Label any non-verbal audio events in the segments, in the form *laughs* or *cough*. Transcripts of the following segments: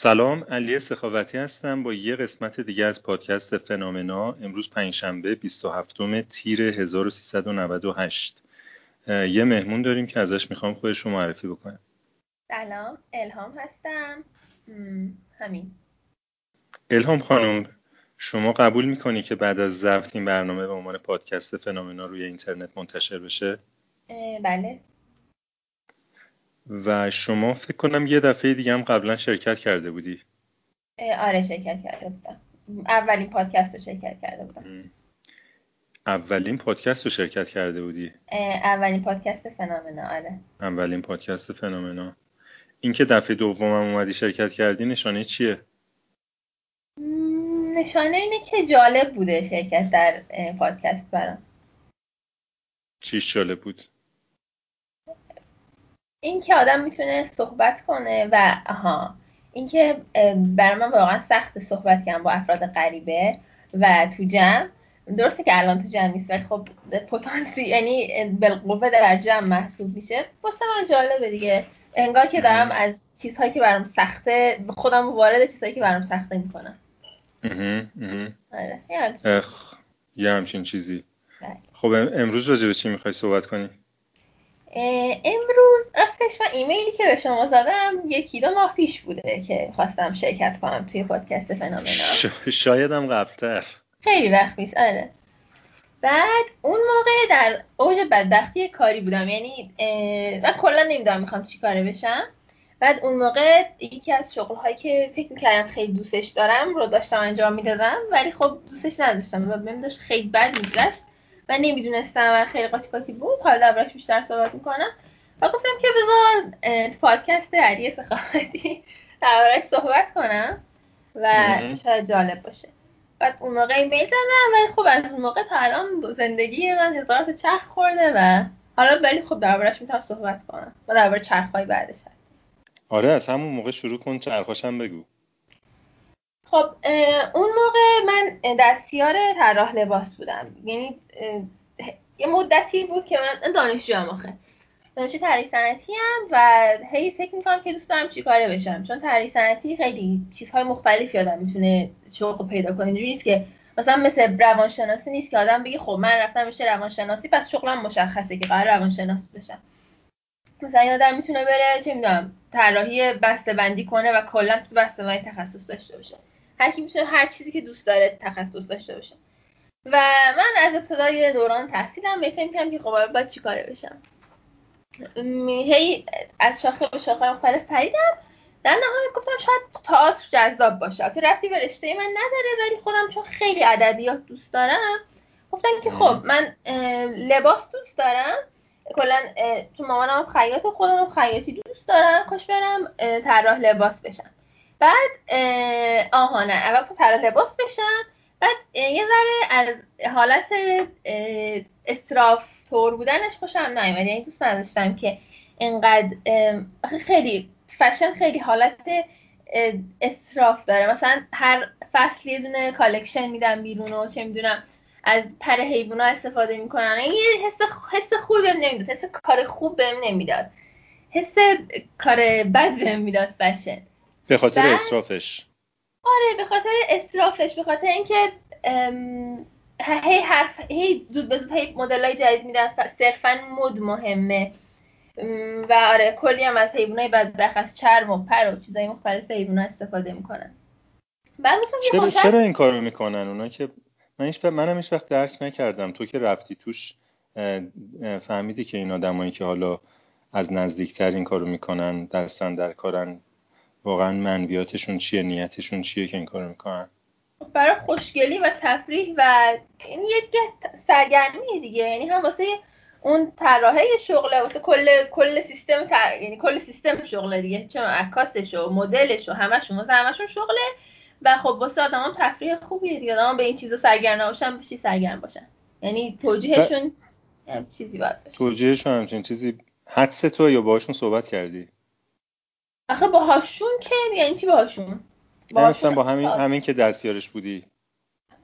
سلام علی سخاوتی هستم با یه قسمت دیگه از پادکست فنامنا امروز پنجشنبه 27 تیر 1398 یه مهمون داریم که ازش می‌خوام خودش رو معرفی بکنم. سلام الهام هستم. همین. الهام خانم شما قبول می‌کنی که بعد از ضبط این برنامه به عنوان پادکست فنامنا روی اینترنت منتشر بشه؟ بله. و شما فکر کنم یه دفعه دیگه هم قبلا شرکت کرده بودی. آره شرکت کرده بودم. اولین پادکست رو شرکت کرده بودم. اولین پادکست رو شرکت کرده بودی؟ اولین پادکست فنامنا آره. اولین پادکست فنامنا این که دفعه دومم اومدی شرکت کردی نشانه چیه؟ نشانه اینه که جالب بوده شرکت در پادکست برام. چیش جالب بود؟ اینکه آدم می‌تونه صحبت کنه و آها اینکه برای من واقعا سخت صحبت کردم با افراد غریبه و تو جمع. درسته که الان تو جمع نیست ولی خب پتانسی یعنی بالقوه در جمع محسوب میشه. واسه من جالبه دیگه. انگار که دارم از چیزهایی که برام سخته خودم وارد چیزهایی که برام سخته می‌کنم. آره یه همچین چیزی. بله. خب امروز راجع به چی می‌خوای صحبت کنی؟ امروز راستش من ایمیلی که به شما زدم یکی دو ماه پیش بوده که خواستم شرکت کنم توی پادکست فنامنا شاید هم قبلتر. خیلی وقت پیش آره. بعد اون موقع در اوج بدبختی کاری بودم. یعنی من کلا نمی‌دونم می‌خوام چی کاره بشم. بعد اون موقع یکی از شغل هایی که فکر می‌کردم خیلی دوستش دارم رو داشتم انجام می‌دادم ولی خب دوستش نداشتم. و بهم داشت خیلی بد میگذشت. و نمی‌دونستم و خیلی قاطی قاطی بود. حالا دربارش بیشتر صحبت می‌کنم. و گفتم که بذار پادکست علی سخاوتی *laughs* دربارش صحبت کنم و شاید جالب باشه. بعد اون موقع ایمیل زدم ولی خب از اون موقع تا الان زندگی من هزار تا چرخ خورده و حالا ولی خب دربارش می‌تونم صحبت کنم. و درباره چرخهای بعدش. هست آره از همون موقع شروع کن چرخاشم بگو. خب اون موقع من دستیار طراح لباس بودم. یعنی یه مدتی بود که من دانشجو هم آخه. دانشجو طراحی صنعتی هم و هی فکر می‌کنم که دوست دارم چیکاره بشم. چون طراحی صنعتی خیلی چیزهای مختلفی آدم می‌تونه شغل پیدا کنه. اینجوری نیست که مثلا مثل روانشناسی نیست که آدم بگه خب من رفتم بشه روانشناسی پس شغلم مشخصه که قرار روانشناس بشم. مثلا یه آدم می‌تونه بره چه می‌دونم طراحی بسته بندی کنه و کلا تو بسته بندی تخصص داشته باشه. هر کی می‌تونه هر چیزی که دوست داره تخصص داشته باشه. و من از ابتدای دوران تحصیلم به فکر که خب باید چیکاره بشم. هی از شاخه به شاخه مختلف پریدم. در نهایت گفتم شاید تئاتر جذاب باشه. که رفتی به رشته من نداره ولی خودم چون خیلی ادبیات دوست دارم گفتم که خب من لباس دوست دارم. کلا تو مامانم خیاط خودم خیاطی دوست دارم. کاش برم طراح لباس بشم. بعد آها نه اول تو طراح لباس بشم بعد یه ذره از حالت استراف طور بودنش خوشم نیومد. یعنی دوست نداشتم که اینقدر خیلی فشن خیلی حالت استراف داره. مثلا هر فصل یه دونه collection میدم بیرون و چه می‌دونم از پر حیوونا استفاده می‌کنن. یه حس حس خوبی بهم نمی‌داد. حس کار خوب بهم نمی‌داد. حس کار بد بهم می‌داد فشن. به خاطر اسرافش آره به خاطر اسرافش به خاطر اینکه هی حرف هی زود به زود هی مدل های جدید میدن. صرفا مد مهمه. و آره کلی هم از حیوانای بدبخت از چرم و پر و چیزای مختلف حیونا استفاده می‌کنن. چرا چرا این کارو می‌کنن اونا که؟ من هیچ منم هیچ وقت درک نکردم. تو که رفتی توش فهمیدی که این آدمایی که حالا از نزدیکتر این کارو می‌کنن دستن در کارن واقعا منویاتشون چیه نیتشون چیه که این کارو می‌کنن؟ برای خوشگلی و تفریح و این یه سرگرمی دیگه. یعنی هم واسه اون طراحه شغله واسه کل کل سیستم تر... یعنی کل سیستم شغله دیگه. چون عکاسش و مدلش و همشون واسه همشون شغله. و خب واسه آدم تفریح خوبیه دیگه. آدم به این چیزا سرگرم نباشن بشی سرگرم باشن؟ یعنی توجیهشون ب... چیزی باید باشه. توجیهشون همچین چیزی حدس تو یا باهاشون صحبت کردی؟ آخه باهاشون که یعنی چی باهاشون؟ باهاشون با همین همین که دستیارش بودی.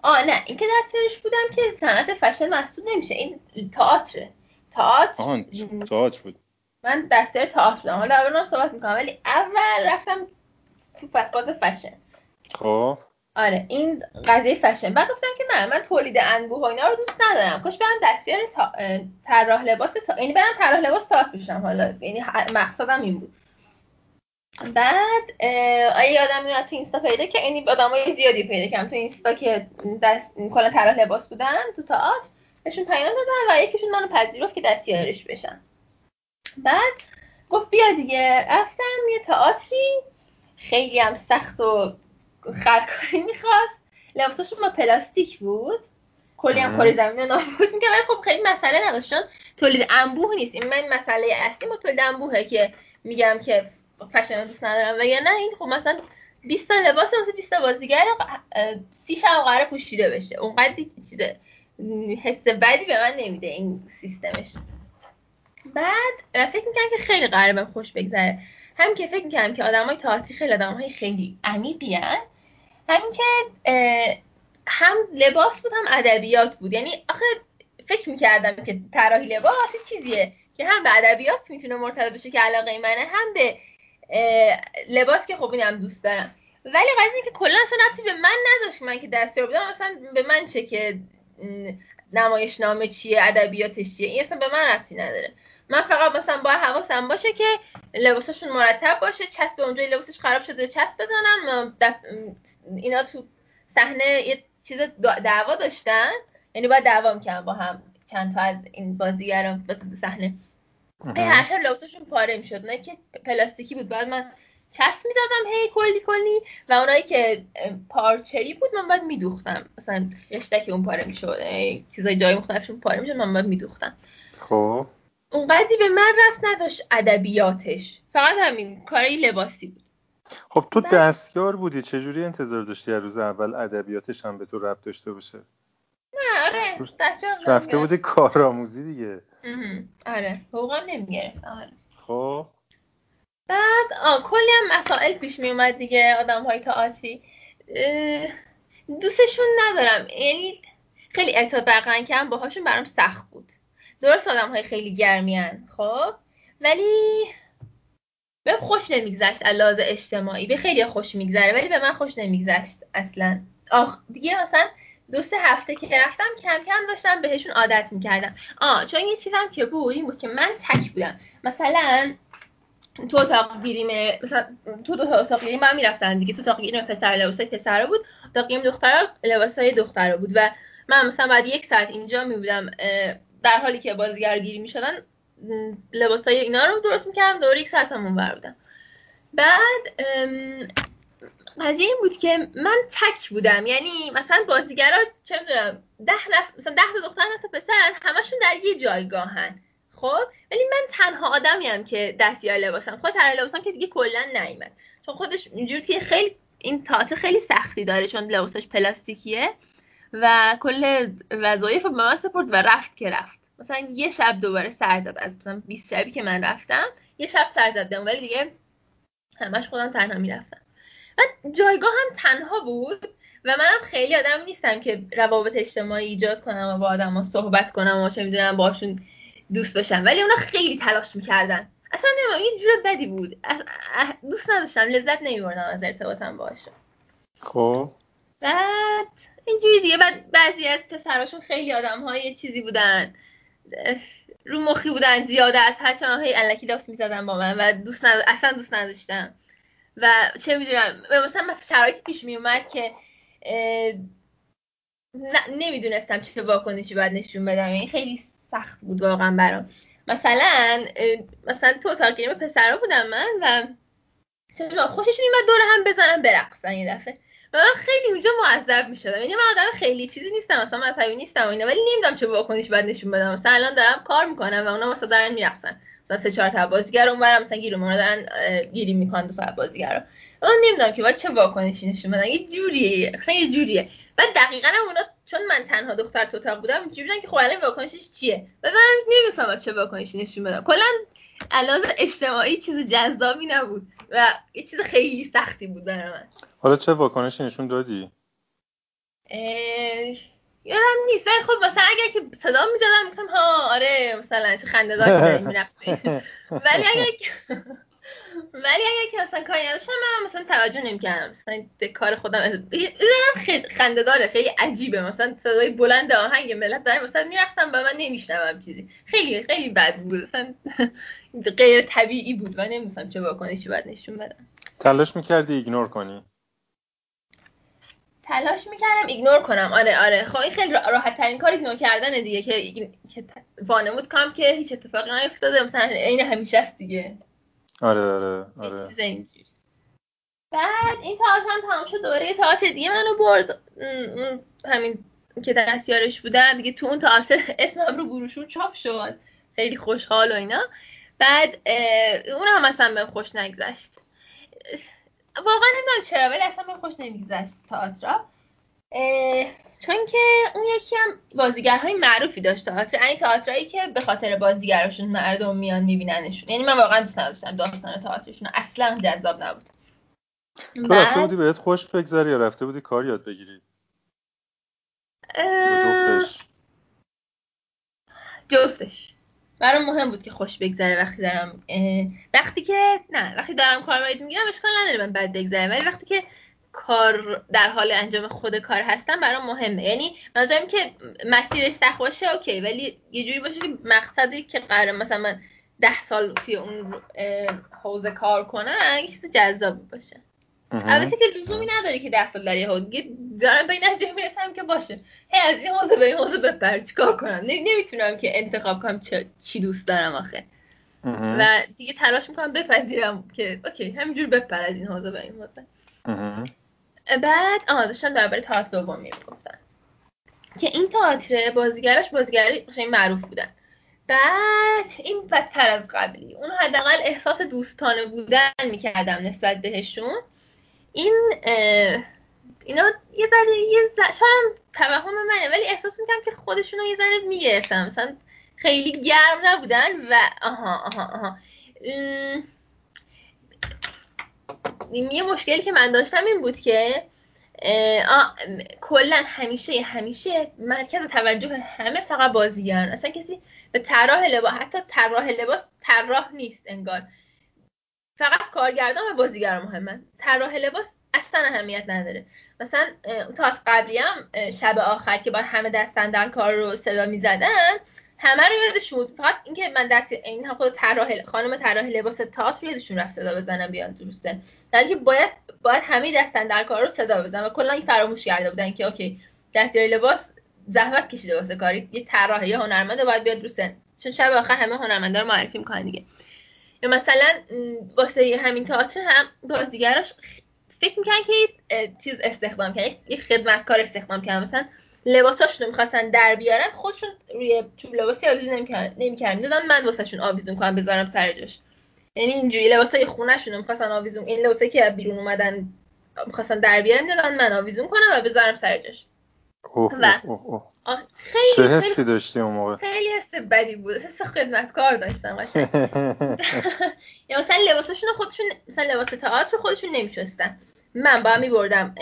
آه نه این که دستیارش بودم که صنعت فشن محسوب نمیشه این تئاتر تئاتر تئاتر بود. من دستیار تئاتر بودم. حالا الان صحبت می‌کنم ولی اول رفتم تو فاز فشن. خب. آره این قضیه فشن. بعد گفتم که من من تولید انبوه و اینا رو دوست ندارم. کاش برم دستیار طراح لباس تا... یعنی برم طراح لباس ساعت بشم. حالا یعنی مقصدم این بود. بعد آیا یادم میاد تو اینستا پیدا که یعنی آدمای زیادی پیدا کردم تو اینستا که دست کلا طراح لباس بودن تو تئاتر بهشون پیام دادم و یکیشون منو پذیرفت که دستیارش بشم. بعد گفت بیا دیگه. رفتم یه تئاتری. خیلی هم سخت و خرکاری می‌خواست. لباساشون با پلاستیک بود. کلی هم کاری زمین نابود میگه ولی خب خیلی مسئله نداشت. چون تولید انبوه نیست. این من مسئله اصلی ما تولید انبوهه که میگم که فشن دوست ندارم. و یا نه این خب مثلا 20 تا لباس واسه 20 تا بازیگر 30 شب قرار پوشیده بشه. اونقدر چیز حس بدی به من نمیده این سیستمش. بعد فکر می‌کنم که خیلی قراره بهم خوش بگذره. هم که فکر می‌کنم که آدمای تئاتری خیلی آدمای خیلی عمیقی همین که هم لباس بود هم ادبیات بود. یعنی آخه فکر می‌کردم که طراحی لباس چیزیه. که هم به ادبیات می‌تونه مرتبط بشه که علاقه منه هم به لباس که خب اینم دوست دارم. ولی قضیه که کلا اصلا ربطی به من نداشت من که دستیار بودم. اصلا به من چه که نمایش نامه چیه ادبیاتش چیه این اصلا به من ربطی نداره. من فقط مثلا با حواسم باشه که لباسشون مرتب باشه چسب اونجا لباسش خراب شده چسب بزنم. اینا تو صحنه یه چیز دعوا داشتن. یعنی باید دعوا می‌کنن با هم چند تا از این بازیگران واسه صحنه. هر شب لباسشون پاره می‌شد. نه که پلاستیکی بود. بعد من چسب می‌زدم هی کلی کلی. و اونایی که پارچه‌ای بود من باید میدوختم. مثلا رشته اون پاره می‌شد. چیزای جای مختلفشون پاره می‌شد من باید میدوختم. خب. اونقدری به من رفت نداشت ادبیاتش. فقط همین کارای لباسی بود. خب تو دستیار بودی. چجوری انتظار داشتی از روز اول ادبیاتش هم به تو رفت داشته باشه؟ آره رفته بودی کارآموزی دیگه. آره حقوقا نمی‌گرفت آره. خب. بعد آه کلی هم مسائل پیش می اومد دیگه آدم های تئاتری دوستشون ندارم. یعنی خیلی ارتباط برقرار کردن باهاشون برام سخت بود. درست آدم های خیلی گرمیان خب. ولی به خوش نمیگذشت علاوه اجتماعی. به خیلی خوش میگذره ولی به من خوش نمیگذشت اصلا. آخ دیگه مثلا دو سه هفته که رفتم کم کم داشتم بهشون عادت می‌کردم. آه چون یه چیزم که بود این بود که من تک بودم. مثلا تو اتاق گیریم مثلا تو دو اتاق گیریم من می‌رفتم دیگه. تو اتاق گیریم پسر لباسای پسرا بود اتاق گیریم دخترا لباسای دخترا بود. و من مثلا بعد یک ساعت اینجا می بودم در حالی که بازیگر گیری می‌شدن لباسای اینا رو درست می‌کردم دور یک ساعت هم بودم. بعد قضیه این بود که من تک بودم. یعنی مثلا بازیگرا چه می‌دونم ده نفر مثلا ده تا دختر تا پسرن همشون در یه جایگاهن. خب؟ ولی من تنها آدمی هم که دستیار لباسم. خود طرح لباسم که دیگه کلا نیومد. چون خودش اینجوری که خیلی این تئاتر خیلی سختی داره چون لباسش پلاستیکیه و کل وظایف به من سپرد و رفت که رفت. مثلا یه شب دوباره سر زد. از مثلا 20 شبی که من رفتم یه شب سر زدم ولی دیگه همش خودم تنها می‌رفتم. جایگاه هم تنها بود و منم خیلی آدم نیستم که روابط اجتماعی ایجاد کنم و با آدم ها صحبت کنم و چه می‌دونم باشون دوست بشم ولی اونا خیلی تلاش می‌کردن. اصلا نمیم یه جور بدی بود. دوست نداشتم لذت نمیبردم از ارتباطم باشم خب. بعد اینجوری دیگه. بعد بعضی از پسراشون خیلی آدم های چیزی بودن. رو مخی بودن زیاده از هر چند هی علکی لاس می‌زدن با من و دوست ند... اصلا دوست نداشتم. و چه می‌دونم مثلا شرایطی پیش میومد که نمی‌دونستم چه واکنشی باید نشون بدم. یعنی خیلی سخت بود واقعا برام. مثلا مثلا تو اتاق گریم پسرا بودم من و خوششون این دور هم بزنم برقصن یه دفعه. و من خیلی اونجا معذب می‌شدم. یعنی من آدم خیلی چیزی نیستم مثلا مذهبی نیستم اینا ولی نمی‌دونم چه واکنش بعد نشون بدم. مثلا الان دارم کار می‌کنم و اونا مثلا دارن میرقصن. مثلا سه چهار تا بازیگر اونورم مثلا گیر اونا دارن گیری می‌کنن دو تا بازیگر رو. من نمی‌دونم که باید چه واکنشی نشون بدم یه جوریه اصلا یه جوریه. بعد دقیقا هم اونا چون من تنها دختر تو اتاق بودم جوری که خب الان واکنشش چیه؟ و منم نمی‌دونم چه واکنشی نشون بدم کلا علاوه اجتماعی چیز جذابی نبود و یه چیز خیلی سختی بود برای من. حالا چه واکنشی نشون دادی؟ یادم نیست. ولی خب مثلا اگر که صدا می‌زدم می‌گفتم ها آره مثلا چه خنده دار *laughs* ولی اگر *laughs* ولی اگه که مثلا کاری نداشتم من مثلا توجه نمی‌کردم. مثلا به کار خودم خیلی خنده داره خیلی عجیبه. مثلا صدای بلند آهنگ ملت داره مثلا می‌رفتم و من نمیشنوم چیزی. خیلی خیلی بد بود. مثلا *laughs* غیر طبیعی بود. و نمی‌دونم چه واکنشی باید نشون بدم. تلاش می‌کردی ignore کنی؟ تلاش می‌کردم ignore کنم. آره آره. خب این خیلی راحت ترین کار ignore کردن دیگه که که وانمود کنم که هیچ اتفاقی نیفتاده. مثلا عین همیشه است دیگه. آره آره آره. بعد این تئاتر هم تمام شد. دوباره یه تئاتر دیگه منو برد. همین که دستیارش بودم. دیگه تو اون تئاتر اسمم رو بروشور چاپ شد. خیلی خوشحال و اینا. بعد اون هم اصلا بهم خوش نگذشت. واقعا نمی‌دونم چرا ولی اصلا بهم خوش نمیگذشت تئاتر. چون که اون یکی هم بازیگرهای معروفی داشت تئاتر. این تئاترایی که به خاطر بازیگراشون مردم میان میبیننشون. یعنی من واقعا دوست نداشتم داستان تئاترشون اصلا جذاب نبود. تو رفته بودی بهت خوش بگذری یا رفته بودی کار یاد بگیری؟ جفتش. جفتش. برام مهم بود که خوش بگذره وقتی دارم وقتی که نه وقتی دارم کار یاد می‌گیرم اشکال نداره من بد بگذره ولی وقتی که کار در حال انجام خود کار هستم برام مهمه. یعنی نظرم که مسیرش سخت باشه اوکی ولی یه جوری باشه که مقصدی که قرار مثلا من ده سال توی اون حوزه کار کنم یه جذاب باشه. البته که لزومی نداره که ده سال در یه حوزه. دارم به نتیجه می‌رسم که باشه. هی از این حوزه به این حوزه بپر. کار کنم؟ نمی‌تونم که انتخاب کنم چی دوست دارم آخه. و دیگه تلاش می‌کنم بپذیرم که اوکی همینجور بپر از این حوزه به این حوزه. بعد آها داشتن درباره تئاتر دوم می‌گفتن که این تئاتر بازیگراش بازیگری معروف بودن. بعد این بدتر از قبلی. اون حداقل احساس دوستانه بودن می‌کردم نسبت بهشون. این اینا یه ذره یه شاید توهم منه ولی احساس می‌کنم که خودشون رو یه ذره می‌گرفتم مثلا خیلی گرم نبودن و آها آها آها. یه مشکلی که من داشتم این بود که کلا همیشه همیشه مرکز توجه همه فقط بازیگران اصلا کسی به طراح لباس حتی طراح لباس طراح نیست انگار. فقط کارگردان و بازیگر مهمه طراح لباس اصلا اهمیت نداره. مثلا تا قبلی هم شب آخر که با همه دستن در کار رو صدا می‌زدن همه رو یادشون بود. فقط اینکه من دست این خود طراح خانم طراح لباس تئاتر یادشون رفت صدا بزنم بیان درسته در که باید باید همه دستن در کار رو صدا بزنن و کلا این فراموش کرده بودن که اوکی دستیار لباس زحمت کشیده واسه کاری. یه طراح یه هنرمند باید بیاد درسته چون شب آخر همه هنرمندا رو معرفی می‌کنن دیگه. یا مثلا واسه همین تئاتر هم بازیگراش فکر می‌کنن که چیز استخدام کردن یه خدمتکار استخدام کردن. مثلا لباساشون رو می‌خواستن در بیارن خودشون روی چوب لباسی آویزون نمی‌کردن. دادن من واسهشون آویزون کنم بذارم سر جاش. یعنی اینجوری لباسای خونهشون رو می‌خواستن آویزون این لباسایی که بیرون اومدن می‌خواستن در بیارن دادن من آویزون کنم و بذارم سر جاش. و اوه اوه. خیلی چه حسی داشتی اون موقع؟ خیلی حس بدی بود. حس خدمتکار داشتم *laughs* یا مثلا لباساشون خودشون مثلا لباس تئاتر خودشون نمیشستن. من با میبردم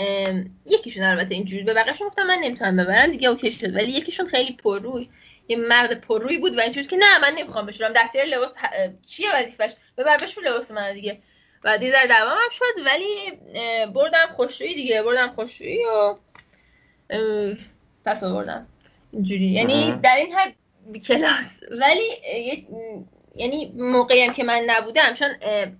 یکیشون البته اینجوری به بقیه‌شون گفتم من نمی‌تونم ببرم دیگه اوکی شد. ولی یکیشون خیلی پرروی یه مرد پرروی بود و اینجوری که نه من نمی‌خوام بشورم. دستیار لباس چیه وظیفش ببر بشور لباس من دیگه. و دیگه در دوام هم شد ولی بردم خوشرویی دیگه. بردم خوشرویی و پس آوردم. اینجوری. یعنی در این حد کلاس. ولی یعنی موقعی هم که من نبودم چون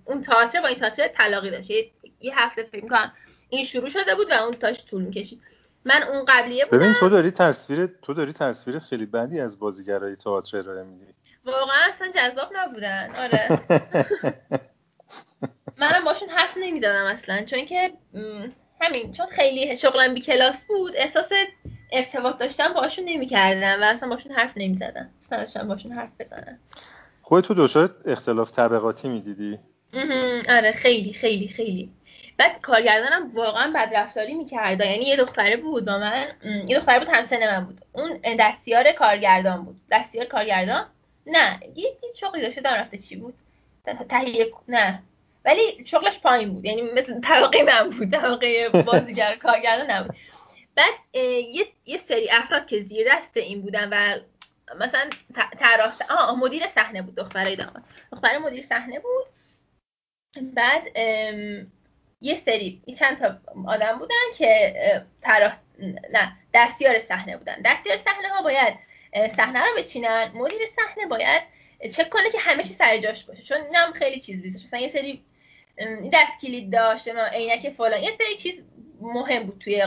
اون تئاتر با این تئاتر طلاقی داشت. یه هفته فکر کنم این شروع شده بود و اون تاش طول می‌کشید. من اون قبلیه بودم. ببین تو داری تصویر تو داری تصویر خیلی بدی از بازیگرای تئاتر ارائه میدی. واقعا اصلا جذاب نبودن. آره. *laughs* منم باشون حرف نمی‌زدم اصلا. چون که همین چون خیلی شغلم بی کلاس بود احساس ارتباط داشتم باشون نمی‌کردم و اصلا باشون حرف نمی‌زدم. دوست نداشتم باشون حرف بزنم خودت تو دچار اختلاف طبقاتی می‌دیدی؟ آره خیلی خیلی خیلی. بعد کارگردانم واقعا بدرفتاری می‌کرد. یعنی یه دختره بود با من. یه دختره بود همسن من بود. اون دستیار کارگردان بود. دستیار کارگردان؟ نه. یه شغلی داشته دارم رفته چی بود؟ تهیه نه. ولی شغلش پایین بود. یعنی مثل طبقه من بود. طبقه بازیگر کارگردان نبود. بعد یه،, سری افراد که زیر دست این بودن و مثلا طراح آه مدیر صحنه بود دختره داماد دختره مدیر صحنه بود. بعد یه سری چند تا آدم بودن که تراس نه دستیار صحنه بودن. دستیار صحنه ها باید صحنه رو بچینن. مدیر صحنه باید چک کنه که همه چی سر جاش باشه. چون اینم خیلی چیز بیزش. مثلا یه سری دست کلید داشته عینک فلان. یه سری چیز مهم بود توی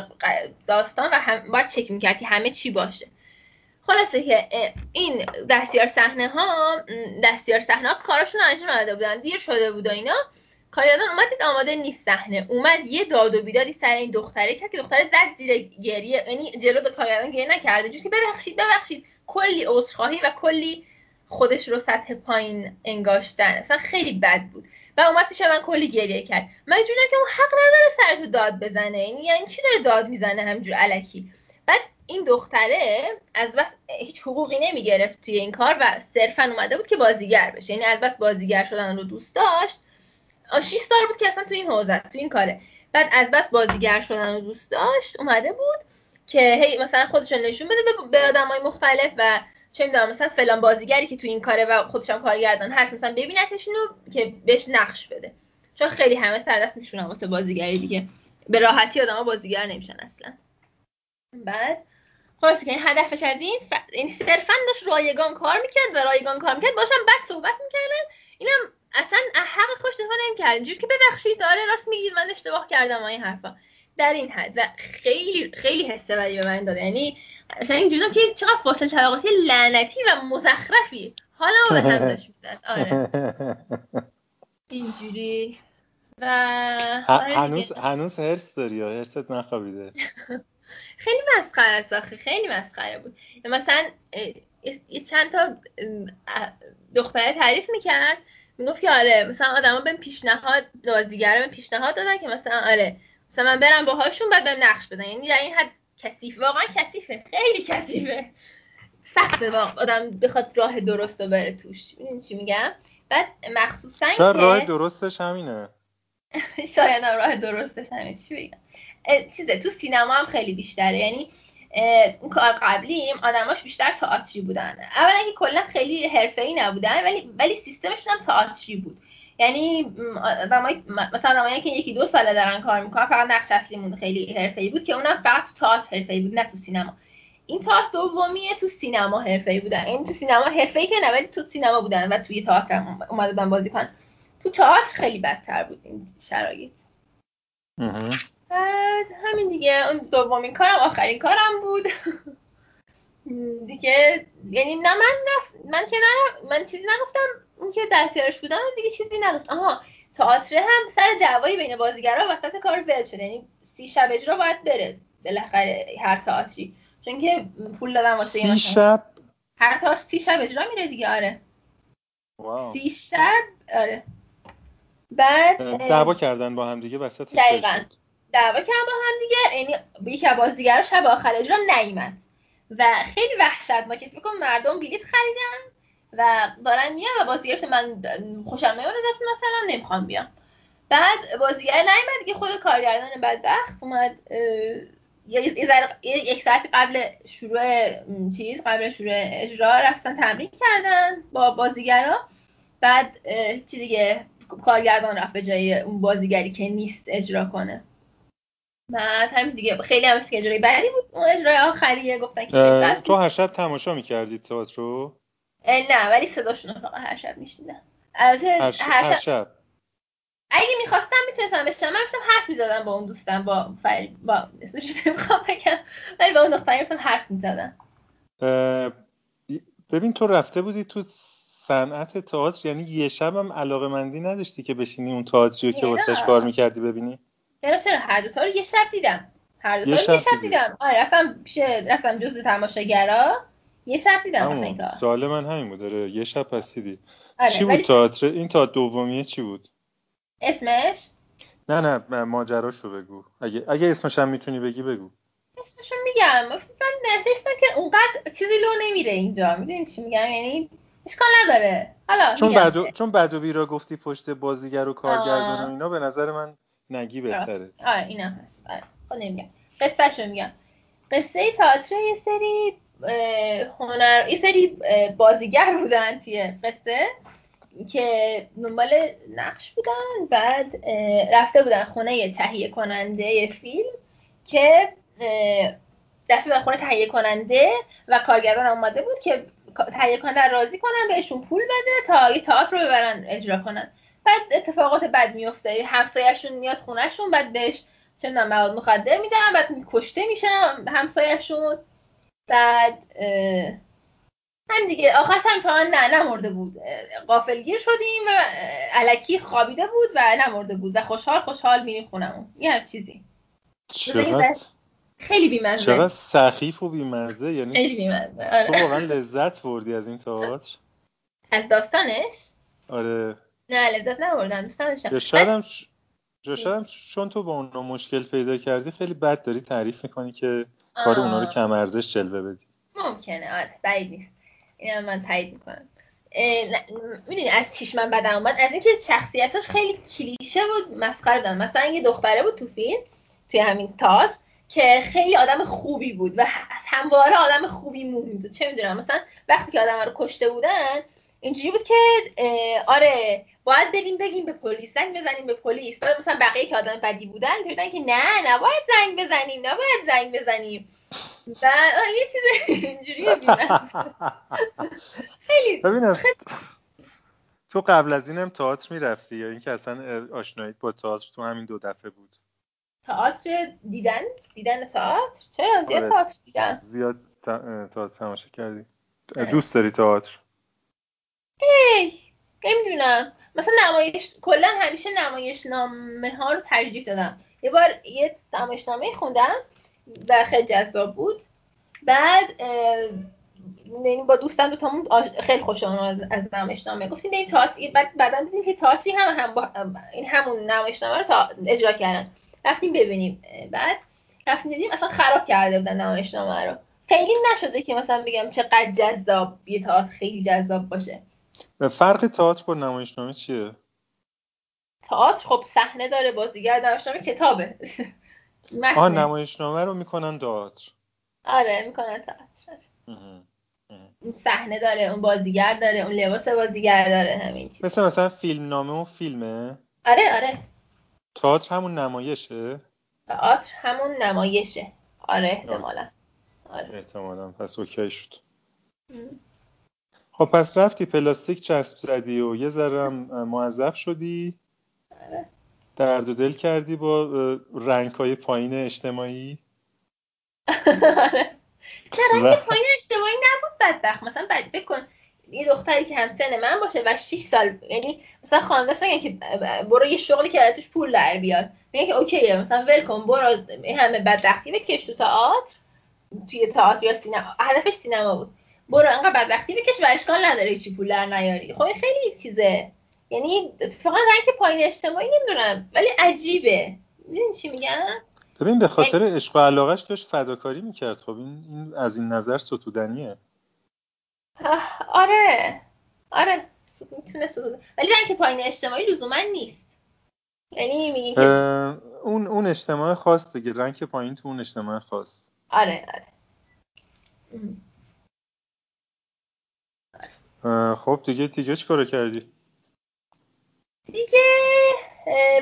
داستان و هم باید چک می‌کرد که همه چی باشه. خلاصه که این دستیار صحنه ها دستیار صحنه ها کاراشون انجام داده بودن. دیر شده بود و اینا. کاریادان اومد دید آماده نیست صحنه. اومد یه داد و بیدادی سر این دختره کرد که دختره زد زیر گریه. یعنی جلو کاریادان گریه نکرده. چون که ببخشید ببخشید. کلی عذرخواهی و کلی خودش رو سطح پایین انگاشتن. اصلا خیلی بد بود. و اومد پیش من کلی گریه کرد. من جونم که اون حق نداره سرتو داد بزنه. یعنی چی داره داد می‌زنه همجور علکی؟ بعد این دختره از بس هیچ حقوقی نمی‌گرفت توی این کار و صرفا اومده بود که بازیگر بشه. یعنی از بس بازیگر شدن رو دوست داشت. 6 سال بود که اصلا تو این حوزه تو این کاره. بعد از بس بازیگر شدن رو دوست داشت اومده بود که هی مثلا خودش نشون بده به آدمای مختلف و چه می‌دونم مثلا فلان بازیگری که تو این کاره و خودش هم کارگردان هست مثلا ببینتشون که بهش نقش بده. چون خیلی همه سر دست میشونن واسه بازیگری دیگه. به راحتی آدما بازیگر نمیشن اصلا. بعد خلاص که هدفش از این ف... این صرفا داشت رایگان کار می‌کرد و رایگان کار می‌کرد باشم بعد صحبت می‌کردن. اینم اصلا حق خوش دفاع نمی‌کرد اینجوری که ببخشید داره راست میگید من اشتباه کردم این حرفا. در این حد و خیلی خیلی حس بدی به من داد. یعنی اصلا اینجوری که چقدر فاصله طبقاتی لعنتی و مزخرفی. حالا به هم داشت می‌زد. آره. اینجوری. و آره هنوز هنوز هرس داری یا هرست نخوابیده؟ *laughs* خیلی مسخره است آخه. خیلی مسخره بود. مثلا چند تا دختره تعریف می‌کرد. می‌گفت که آره مثلا آدما به پیشنهاد بازیگرا به پیشنهاد دادن که مثلا آره مثلا من برم باهاشون بعد بهم نقش بدن. یعنی در این حد کثیف. واقعا کثیفه. خیلی کثیفه. سخته واقعا آدم بخواد راه درست رو بره توش. می‌دونی چی میگم؟ بعد مخصوصا که راه درستش همینه. *laughs* شاید راه درستش همینه. چی بگم؟ چیزه تو سینما هم خیلی بیشتره. یعنی اون کار قبلیم آدماش بیشتر تئاتری بودن. اولا که کلا خیلی حرفه‌ای نبودن ولی ولی سیستمشون هم تئاتری بود. یعنی آدمای مثلا آدمایی که یکی دو ساله دارن کار می‌کنن فقط نقش اصلیمون خیلی حرفه‌ای بود که اونم فقط تو تئاتر حرفه‌ای بود نه تو سینما. این تئاتر دومیه تو سینما حرفه‌ای بودن. این تو سینما حرفه‌ای که نه ولی تو سینما بودن و توی تئاتر اومده بودن بازی کنن. تو تئاتر خیلی بدتر بود این شرایط. بعد همین دیگه اون دومین کارم آخرین کارم بود. *laughs* دیگه یعنی نه من نف... من که نه من چیزی نگفتم اون که دستیارش بودم دیگه چیزی نگفت آها تئاتر هم سر دعوایی بین بازیگرا وسط کار ول شده یعنی سی شب اجرا باید بره بالاخره هر تئاتری. چون که پول دادم واسه سی شب؟ هر تئاتر سی شب اجرا میره دیگه آره. واو. سی شب؟ آره. بعد دعوا کردن با هم دیگه وسط دقیقاً. دعوا کردن با هم دیگه. یعنی یکی از بازیگرا شب آخر اجرا نیومد. و خیلی وحشت ما که فکر مردم بلیط خریدن. و دارن میان و بازیگر من خوشم نمیاد دست مثلا نمی‌خوام بیام. بعد بازیگر نیومد دیگه خود کارگردان بدبخت اومد یک ساعت قبل شروع چیز قبل شروع اجرا رفتن تمرین کردن با بازیگرا. بعد چی دیگه کارگردان رفت به جای اون بازیگری که نیست اجرا کنه. بعد همین دیگه خیلی هم اجرای بعدی بود. اون اجرای آخریه گفتن که تو هر شب تماشا می‌کردی تئاتر رو نه ولی صداشون رو فقط هر شب میشنیدم هر, ش... هر شب اگه می‌خواستم می‌تونستم بشنم من می‌تونم حرف می‌زدم با اون دوستم با فر... با اسمش نمی‌خوام بگم. ولی با اون دختری می‌تونم حرف می‌زدم. ببین تو رفته بودی تو صنعت تئاتر یعنی یه شب هم علاقه مندی نداشتی که بشینی اون تئاتری که واسش کار می‌کردی ببینی؟ چرا چرا؟ هر دو تا رو یه شب دیدم. هر دو تا رو یه شب دیدم. آره رفتم پیش رفتم جزء تماشاگرا. یه شب دیدم این کار. سوال من همین بود. داره یه شب پس دیدی. آره. چی بود تئاتر؟ این تا دومیه چی بود؟ اسمش؟ نه نه ماجراشو بگو. اگه اگه اسمش هم می‌تونی بگی بگو. اسمشو میگم. من نشستم که اونقدر چیزی لو نمیره اینجا. می‌دونی چی میگم؟ یعنی اشکال نداره. حالا چون بعدو چون بعدو بیرا گفتی پشت بازیگر و کارگردان و اینا به نظر من نگی بهتره. آره اینا هست. آره خود نمیگم. قصهشو میگم. قصه تئاتر یه سری هنر یه سری بازیگر بودن توی قصه که دنبال نقش بودن بعد رفته بودن خونه تهیه کننده فیلم که دست بودن خونه تهیه کننده و کارگران آماده بود که تهیه کننده راضی کنن بهشون پول بده تا یه تئاتر رو ببرن اجرا کنن. بعد اتفاقات بد میفته همسایهشون میاد خونهشون بعد بهش چه مواد مخدر میدن بعد کشته میشن همسایهشون. بعد هم دیگه آخرش هم نه نمرده بود. قافلگیر شدیم و علکی خوابیده بود و نمرده بود و خوشحال خوشحال میریم خونمون. یه هم چیزی. چقدر؟ خیلی بیمزه. چقدر سخیف و بیمزه یعنی خیلی بیمزه. آره. تو واقعا لذت بردی از این تئاتر. از داستانش؟ آره. نه لذت نبردم. داشتم یا شاید هم چون تو با اونا مشکل پیدا کردی خیلی بد داری تعریف می‌کنی که کار اونا رو کم ارزش جلوه بدی. ممکنه آره بعید نیست. این من تایید می‌کنم. می‌دونی از چیش من بدم اومد؟ از اینکه شخصیتاش خیلی کلیشه بود مسخره بودن مثلا یه دختره بود تو فیلم توی همین تاج که خیلی آدم خوبی بود و از همواره آدم خوبی موند. چه می‌دونم مثلا وقتی که آدم رو کشته بودن اینجوری بود که آره باید بریم بگیم به پلیس زنگ بزنیم به پلیس. بعد مثلا بقیه که آدم بدی بودن بودن که نه نباید زنگ بزنیم نباید زنگ بزنیم. بعد یه چیز اینجوری *laughs* خیلی ببینم تو قبل از اینم تئاتر می‌رفتی یا اینکه اصلا آشنایی با تئاتر تو همین دو دفعه بود؟ تئاتر دیدن؟ دیدن تئاتر؟ چرا زیاد آره. تئاتر دیدن زیاد تئاتر تماشا کردی. دوست داری تئاتر؟ ای نمی‌دونم. مثلا نمایش کلا همیشه نمایش نامه ها رو ترجیح دادم. یه بار یه نمایش نامه خوندم و خیلی جذاب بود. بعد یعنی با دوستان دو تامون خیلی خوش از نمایش نامه گفتیم بریم تئاتر. بعد بعدا دیدیم که تئاتری هم, هم با... این همون نمایش نامه رو تا... اجرا کردن. رفتیم ببینیم. بعد رفتیم دیدیم اصلا خراب کرده بودن نمایش نامه رو. خیلی نشده که مثلا بگم چقدر جذاب یه تئاتر خیلی جذاب باشه. فرق تئاتر با نمایشنامه چیه؟ تئاتر خب صحنه داره بازیگر نمایشنامه کتابه. *laughs* آه نمایشنامه رو می‌کنن تئاتر. آره می‌کنن تئاتر. اون صحنه داره اون بازیگر داره اون لباس بازیگر داره همین چیز. مثل مثلا فیلم نامه و فیلمه. آره آره. تئاتر همون نمایشه؟ تئاتر همون نمایشه. آره احتمالا. آره. احتمالا. پس اوکی شد. خب پس رفتی پلاستیک چسب زدی و یه ذره معذب شدی؟ آره. درد و دل کردی با رنگ های پایین اجتماعی؟ نه رنگ پایین اجتماعی نبود بدبخت. مثلا بعد بکن یه دختری که هم سن من باشه و 6 سال یعنی مثلا خانواده‌اش نگن که برو یه شغلی که توش پول در بیاد. میگن که اوکیه مثلا ول کن برو همه بدبختی بکش تو تئاتر توی تئاتر یا سینما. هدفش سینما بود. برو انقدر بدبختی بکش و اشکال نداره چی پول در نیاری. خب خیلی چیزه. یعنی اتفاقا رنگ پایین اجتماعی نمی‌دونم ولی عجیبه. می‌دونی چی میگم؟ ببین به خاطر عشق و علاقش داشت فداکاری می‌کرد. خب این, این از این نظر ستودنیه. آره. آره می‌تونه ستودن ولی رنگ پایین اجتماعی لزوما نیست. یعنی میگی که اون اون اجتماع خاص دیگه. رنگ پایین تو اون اجتماع خاص. آره آره. خب دیگه دیگه چیکار کردی؟ دیگه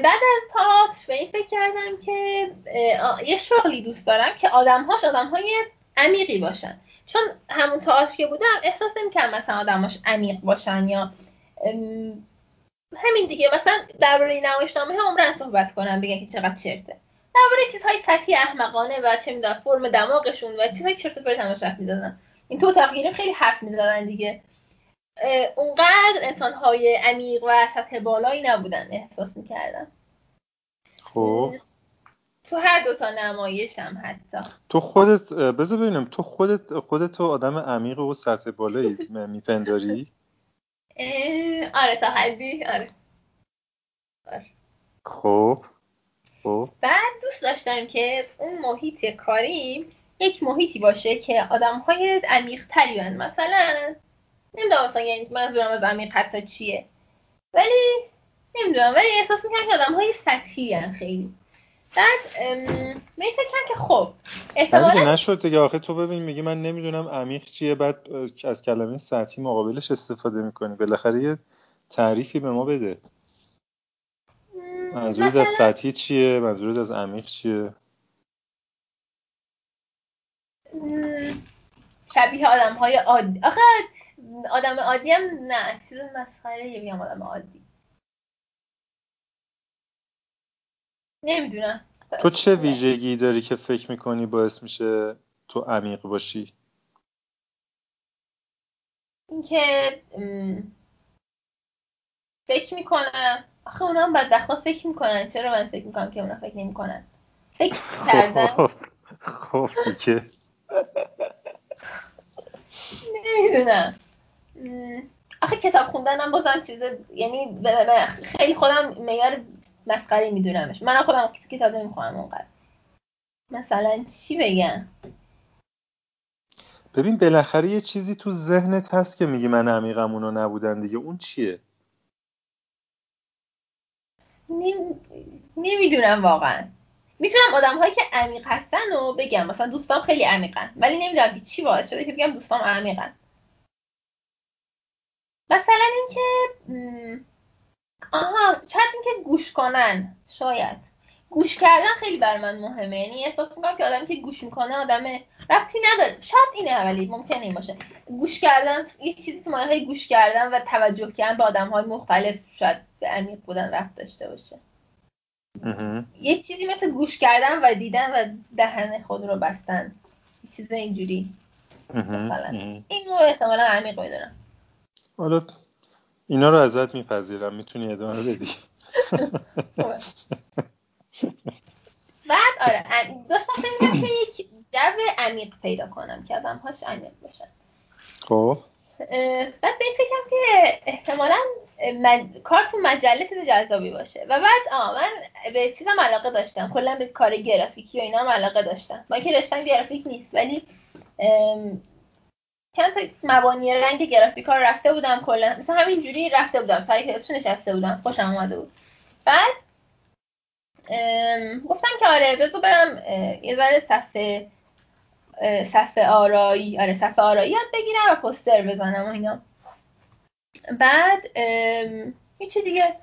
بعد از تئاتر به این فکر کردم که یه شغلی دوست دارم که آدمهاش آدمهای عمیقی باشن. چون همون تئاتر که بودم احساس نمی‌کردم مثلا آدماش عمیق باشن یا همین دیگه. مثلا درباره نمایشنامه عمرن صحبت کنم بگن که چقدر چرته. درباره چیزهای سطحی احمقانه و چه می‌دونم فرم دماغشون و چیزهای چرت و پرت همش حرف این تو تغییره خیلی حرف می‌زدن دیگه. اونقدر انسانهای عمیق و سطح بالایی نبودن احساس می‌کردم. خب. تو هر دوتا نمایشم حتی. تو خودت بذار ببینم تو خودت خودت تو آدم عمیق و سطح بالایی *laughs* میپنداری؟ آره تا حدی آره. آره. خب خب. بعد دوست داشتم که اون محیط کاریم یک محیطی باشه که آدم های عمیق تری مثلا نمی‌دونم مثلا یعنی منظورم از عمیق حتی چیه. ولی نمی‌دونم ولی احساس می‌کنم که آدم های سطحی خیلی. بعد می فکرم که خب احتمالا نشد دیگه. آخه تو ببین میگی من نمی‌دونم عمیق چیه بعد از کلمه سطحی مقابلش استفاده می‌کنی. بالاخره یه تعریفی به ما بده. منظورت از سطحی چیه؟ منظورت از عمیق چیه؟ شبیه آدم های عادی. آخه آدم عادی هم نه. چیز مسخره یه بگم آدم عادی. نمی‌دونم. تو چه ویژگی داری که فکر می‌کنی باعث میشه تو عمیق باشی؟ اینکه فکر می‌کنم. آخه اونا هم بدبختا فکر می‌کنن. چرا من فکر می‌کنم که اونا فکر نمی‌کنن؟ فکر کردن. خب, خب دیگه. نمی‌دونم. آخه کتاب خوندنم بازم چیز یعنی خیلی خودم معیار مسخره میدونمش. من خودم کتاب نمی‌خوام اونقدر. مثلا چی بگم؟ ببین بالاخره یه چیزی تو ذهنت هست که میگی من عمیقم اونا نبودن دیگه. اون چیه؟ نمی‌دونم واقعا. می‌تونم آدم هایی که عمیق هستن و بگم. مثلا دوستام خیلی عمیقن. ولی نمی‌دونم چی باعث شده که بگم دوستام عمیقن. مثلا اینکه آها شاید اینکه گوش کنن شاید. گوش کردن خیلی بر من مهمه. یعنی احساس می‌کنم که آدمی که گوش می‌کنه آدم ربطی نداره. شاید اینه ولی ممکنه این باشه. گوش کردن یه چیزی تو های گوش کردن و توجه کردن به آدم های مختلف شاید به عمیق بودن رفت داشته باشه. یه چیزی مثل گوش کردن و دیدن و دهن خود رو بستن. چیز اینجوری. این رو احتمالا عمیق می‌دونم حالا اینا رو ازت میپذیرم می‌تونی ادامه بدی. بعد آره داشتم فکر که یک جو عمیق پیدا کنم که آدم هاش عمیق باشن خب. بعد به فکرم که احتمالا من... کار تو مجله چیز جذابی باشه. و بعد آه من به چیزم علاقه داشتم. کلا به کار گرافیکی و اینا هم علاقه داشتم. من که رشتم گرافیک نیست ولی چند تا مبانی رنگ گرافیک ها رفته بودم کلا. مثلا همینجوری رفته بودم. سر کلاسش نشسته بودم. خوشم اومده بود. بعد گفتم که آره بذار برم یه ذره صفحه صفحه آرایی. آره صفحه آرایی یاد بگیرم و پوستر بزنم و اینا. بعد هیچی دیگه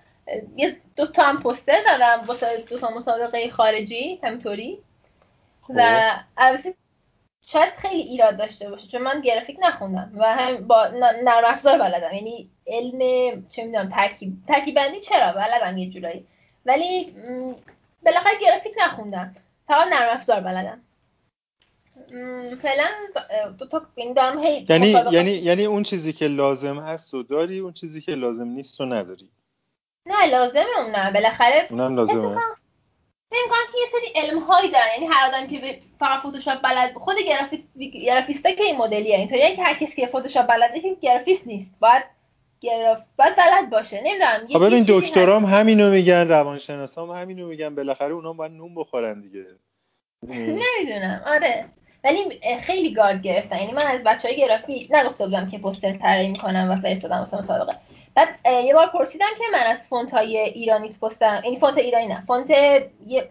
یه دو تا هم پوستر دادم. واسه دو تا مسابقه خارجی همینطوری. و خب. البته شاید خیلی ایراد داشته باشه چون من گرافیک نخوندم و هم با نرم افزار بلدم. یعنی علم چه می‌دونم ترکیب ترکیب بندی چرا؟ بلدم یه جورایی. ولی بالاخره گرافیک نخوندم. فقط نرم افزار بلدم. فعلا دو تا یعنی دارم هی یعنی یعنی یعنی اون چیزی که لازم هست و داری اون چیزی که لازم نیست رو نداری. نه لازمه اون نه. بالاخره اونم لازمه. فکر کنم که یه سری علم هایی دارن. یعنی هر آدم که فقط فتوشاپ بلد خود گرافیستا که این مدلیه. اینطوریه که هر کسی که فتوشاپ بلده که گرافیست نیست. باید گراف باید بلد باشه. نمی‌دونم. خب ببین دکترام همینو میگن روانشناسام همینو میگن. بالاخره اونا باید نون بخورن دیگه. *laughs* نمی‌دونم. آره. ولی خیلی گارد گرفتن. یعنی من از بچه های گرافیک نگفته بودم که پوستر طراحی می‌کنم و فرستادم واسه مسابقه. بعد یه بار پرسیدم که من از font های ایرانی پوسترم این یعنی font ایرانی نه font یه,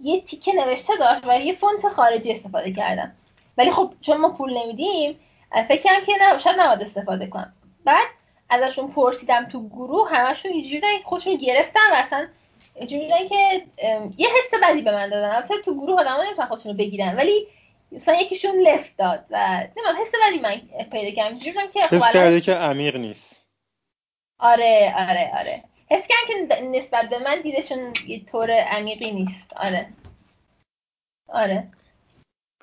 یه تیکه نوشته داشت و یه font خارجی استفاده کردم. ولی خب چون ما پول نمیدیم فکرم که نه شاید نباید استفاده کنم. بعد ازشون پرسیدم تو گروه همشون اینجوری خودشون گرفتن و اصلا اینجوری که یه حس بدی به من دادن. البته تو گروه آدم‌ها نمی‌تونن خودشون رو بگیرن ولی مثلا یکیشون لفت داد و نمی‌دونم حس بدی من پیدا کردم. اینجوری که خب حس کرده که عمیق نیست. آره آره آره. حس کردم که نسبت به من دیدشون یه طور عمیقی نیست. آره. آره.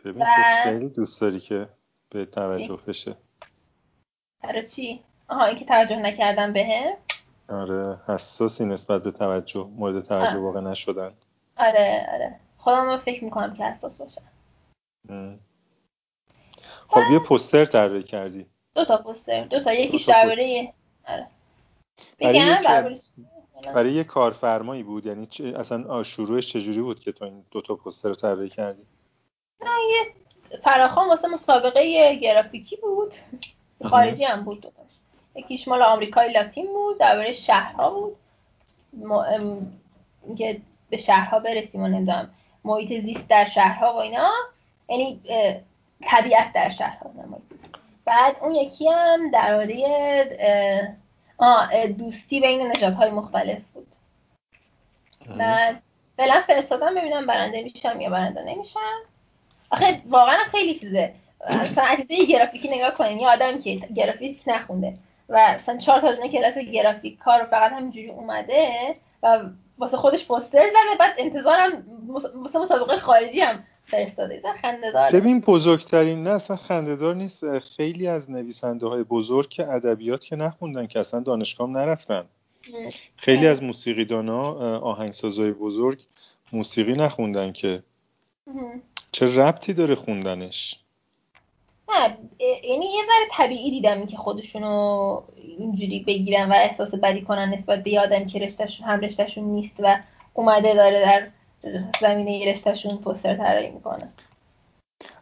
ببین و... خیلی دوست داری که به توجه بشه. آره چی؟ آها اینکه توجه نکردم بهم؟ آره حساسی نسبت به توجه مورد توجه واقع نشدن. آره آره. خودم فکر می‌کنم که حساس باشم. خب یه پوستر طراحی کردی. دو تا پوستر دو تا. یکیش درباره آره. برای, برای یه کارفرمایی بود. یعنی اصلا شروعش چجوری بود که تو این دو تا پوستر طراحی کردی؟ نه یه فراخوان واسه مسابقه گرافیکی بود. خارجی هم بود دو تاش یکیش مال آمریکای لاتین بود درباره شهرها بود. که به شهرها برسیم و نمی‌دونم محیط زیست در شهرها و اینا. یعنی طبیعت در شهرها. بعد اون یکی هم درباره آه دوستی بین نجات های مختلف بود. بعد فعلا فرستادم ببینم برنده میشم یا برنده نمیشم. آخه واقعا خیلی چیزه. مثلا عدده گرافیکی نگاه کنین یه آدم که گرافیک نخونده و مثلا چهار تا کلاس گرافیک کار فقط همینجوری اومده و واسه خودش پوستر زده. بعد انتظارم مسابقه خارجی هم فرستاده خنده داره ببین بزرگترین نه اصلا خنده دار نیست خیلی از نویسنده های بزرگ که ادبیات که نخوندن که اصلا دانشگاه نرفتن. خیلی از موسیقیدانا آهنگسازای بزرگ موسیقی نخوندن که چه ربطی داره خوندنش؟ نه یعنی یه ذره طبیعی دیدم که خودشونو اینجوری بگیرن و احساس بدی کنن نسبت به یادم که رشتهشون هم رشتهشون نیست و اومده داره در زمینه رشتهشون پوستر طراحی می‌کنه.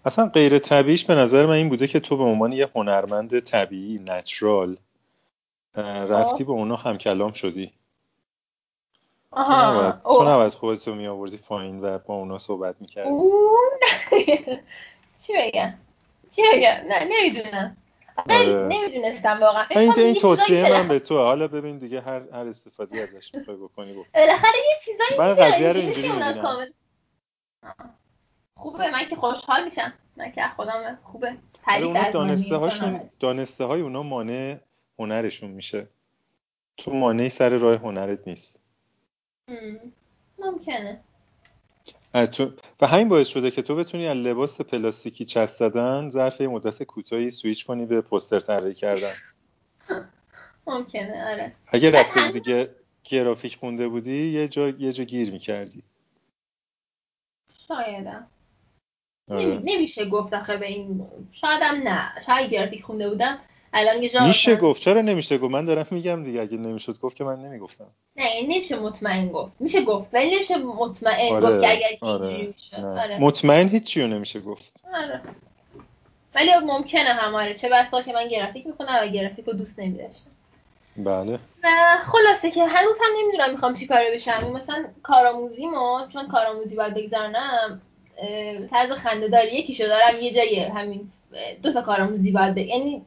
اصلا غیر طبیعیش به نظر من این بوده که تو به عنوان یه هنرمند طبیعی نچرال رفتی به اونا هم کلام شدی. آها. تو نباید خودتو می آوردی پایین و با اونا صحبت می‌کردی. *laughs* چی بگم؟ چی بگم؟ نه نمی‌دونم. آره. نمی‌دونستم واقعا. این این توصیه من به تو حالا ببین دیگه هر هر استفاده ازش می‌خوای بکنی بکن بالاخره یه چیزایی من قضیه رو اینجوری می‌بینم. خوبه من که خوشحال میشم. من که خودم خوبه. تعریف دانسته هاشون دانسته های اونا مانع هنرشون میشه. تو مانعی سر راه هنرت نیست. ممکنه. تو و همین باعث شده که تو بتونی از لباس پلاستیکی چسب زدن ظرف مدت کوتاهی سویچ کنی به پوستر طراحی کردن. ممکنه آره. اگه رفته بودی گرافیک خونده بودی یه جا یه جا گیر می‌کردی. شایدم. آره. نمیشه گفت آخه به این شایدم نه. شاید گرافیک خونده بودم الان یه جا میشه گفت. چرا نمیشه گفت؟ من دارم میگم دیگه. اگه نمی‌شد گفت که من نمی‌گفتم. نه نمیشه مطمئن گفت. میشه گفت ولی نمیشه مطمئن آره. گفت که اگر آره. آره. مطمئن هیچی رو نمیشه گفت. آره. ولی ممکنه هماره چه بسا که من گرافیک می‌کنم و گرافیک رو دوست نمیداشتم. بله. و خلاصه که هنوز هم نمی‌دونم می‌خوام چی کاره بشم. مثلا کارآموزیمو چون کارآموزی باید بگذارنم طرز خنده داری یکیشو دارم. یه جای همین دو تا کارآموزی باید یعنی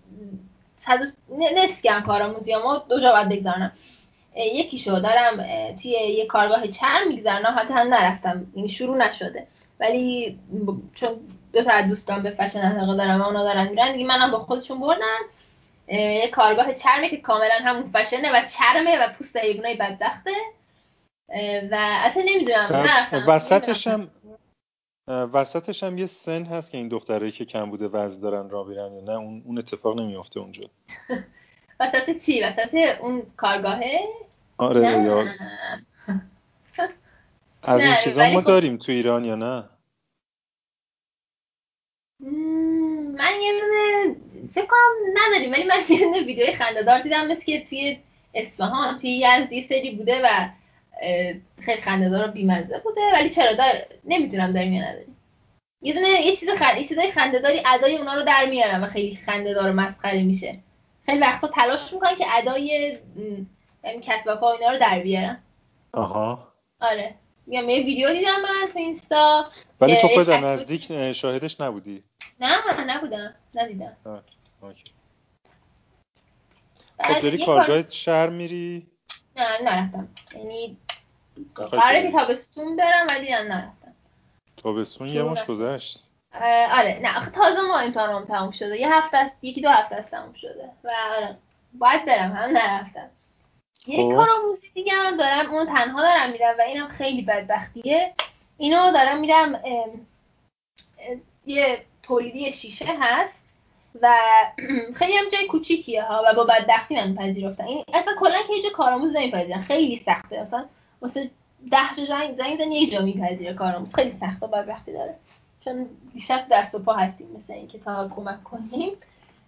نسکم کارآموزی ما دو جا باید بگذارنم. شو دارم توی یه کارگاه چرم میگذارنم. حتی هم نرفتم. یعنی شروع نشده. ولی چون دو تا دوستان به فشن علاقه دارم و اونا دارن میرن دیگه منم با خودشون بردن. یه کارگاه چرمه که کاملا همون فشنه و چرمه و پوست حیوانای بدبخته. و اصلا نمی‌دونم نرفتم. وسطش هم وسطش هم یه سن هست که این دخترایی که کم بوده وزن دارن را بیرن یا نه اون, اون اتفاق نمیافته اونجا *laughs* وسط چی؟ وسط اون کارگاهه؟ آره. یا *laughs* از این چیزا ما خب داریم تو ایران یا نه؟ من یه دونه فکر کنم نداریم ولی من یه دونه ویدیوی خنده‌دار دیدم مثل که توی اصفهان توی یزدی سری بوده و خیلی خنده‌دار و بیمزه بوده. ولی چرا؟ دار نمی‌دونم داریم یا نداریم. یه دونه یه چیز خند... یه چیزای خنده‌داری ادای اونا رو در میارن و خیلی خنده‌دار و مسخره میشه. خیلی وقتا تلاش می‌کنن که ادای کتباکا اینا رو در بیارن آها. آره. میگم یه ویدیو دیدم من تو اینستا. ولی تو خود نزدیک شاهدش نبودی؟ نه نبودم. ندیدم. خب داری کارگاه شهر میری؟ نه نرفتم. یعنی قراره که تابستون برم ولی نرفتم. تابستون یه مش گذشت. آره نه تازه ما امتحانم تموم شده. یه هفته است یکی دو هفته است تموم شده. و آره باید برم هم نرفتم. یه خب. کارآموزی دیگه هم دارم اونو تنها دارم میرم و اینم خیلی بدبختیه. اینو دارم میرم یه تولیدی شیشه هست. و *clears throat* خیلی هم جای کوچیکیه ها و با بدبختی من پذیرفتن. این اصلا کلا که جا کارآموز نمیپذیرن. خیلی سخته. اصلا واسه ده جا زنگ زنگ زن یه جا میپذیره کارآموز. خیلی سخته بدبختی داره. چون دیشب دست و پا هستیم مثل اینکه تا کمک کنیم.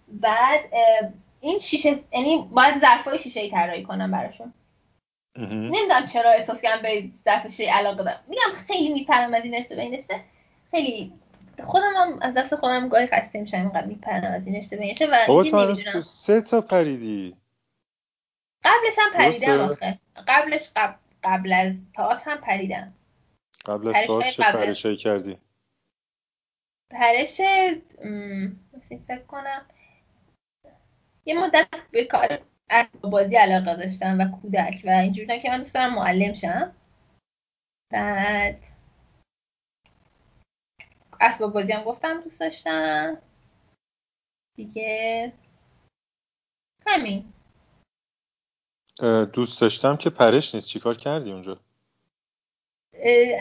بعد این شیشه یعنی باید ظرفای شیشه ای طراحی کنم براشون. نمی‌دونم چرا احساس کردم به ظرف شیشه علاقه دارم. میگم خیلی میپرم از این اشتباه این خیلی خودم هم از دست خودم گاهی خسته میشم اینقدر میپرم از این اشتباه این و نمی‌دونم. سه تا پریدی. قبلش هم پریدم آخه. قبلش قبل, قبل از تاعت هم پریدم. قبل از تاعت چه پرشایی کردی؟ پرش فکر کنم. یه مدت به کار بازی علاقه داشتم و کودک و اینجوری که من دوست دارم معلم شم. بعد اسباب بازی هم گفتم دوست داشتم. دیگه همین. دوست داشتم که پرش نیست. چیکار کردی اونجا؟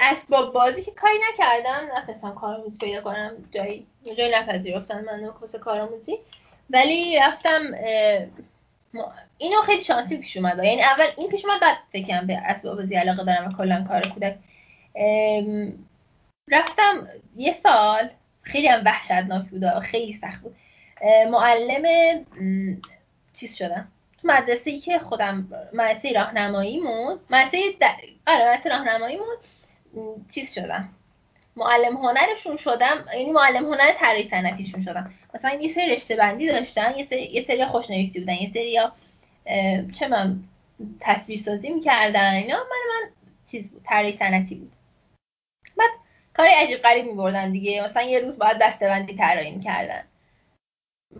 اسباب بازی که کاری نکردم. نتونستم کارآموزی پیدا کنم. جایی جایی نپذیرفتن من کار کارآموزی. ولی رفتم اینو خیلی شانسی پیش اومد. یعنی اول این پیش اومد بعد فکرم به اسباب بازی علاقه دارم و کلا کار کودک. رفتم یه سال خیلی هم وحشتناک بود خیلی سخت بود. معلم چیز شدم. تو مدرسه ای که خودم مدرسه راهنماییمون مدرسه د... آره مدرسه راهنماییمون چیز شدم. معلم هنرشون شدم یعنی معلم هنر طراحی صنعتیشون شدم. مثلا یه سری رشته بندی داشتن یه سری یه سری خوشنویسی بودن یه سری یا چه من تصویر سازی می‌کردن اینا. من من چیز بود طراحی صنعتی بود. کاری عجیب غریب میبردن دیگه. مثلا یه روز باید دسته بندی طراحی می‌کردن.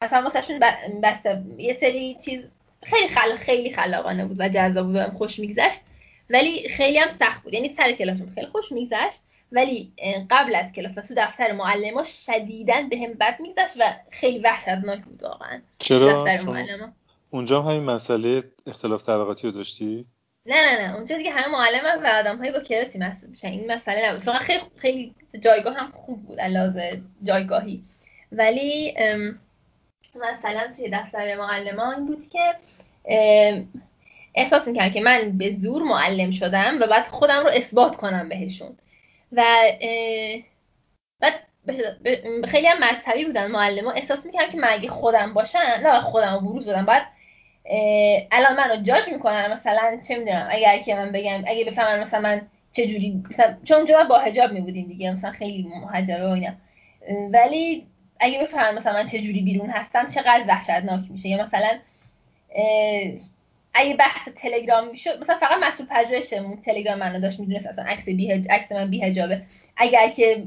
مثلا واسهشون بسته یه سری چیز خیلی خل... خیلی خلاقانه بود و جذاب بود و خوش میگذشت. ولی خیلی هم سخت بود. یعنی سر کلاسمون خیلی خوش میگذشت. ولی قبل از کلاس و تو دفتر معلم ها شدیدن به هم بد میگذشت و خیلی وحشتناک بود واقعا. چرا؟ اونجا همین مسئله اختلاف طبقاتی رو داشتی؟ نه نه نه اونجا دیگه همه معلم و آدم با کلاسی محسوب میشن. این مسئله نبود. فقط خیلی خیلی جایگاه هم خوب بود علاوه جایگاهی. ولی مثلا توی دفتر معلم ها این بود که احساس می‌کردم که من به زور معلم شدم و بعد خودم رو اثبات کنم بهشون. و بعد خیلی هم مذهبی بودن معلم ها احساس می‌کردم که من اگه خودم باشم نه خودم رو بروز بدم. بعد الان منو جاج می‌کنن. مثلا چه می‌دونم اگر که من بگم اگه بفهمن مثلا من چه جوری مثلا چون اونجا با حجاب میبودیم دیگه مثلا خیلی محجبه و اینا. ولی اگه بفهمن مثلا من چه جوری بیرون هستم چقدر وحشتناک میشه. یا مثلا اگه بحث تلگرام می‌شد مثلا فقط مسئول پژوهشمون تلگرام منو داشت می‌دونست اصلا عکس بی عکس من بی حجابه اگر که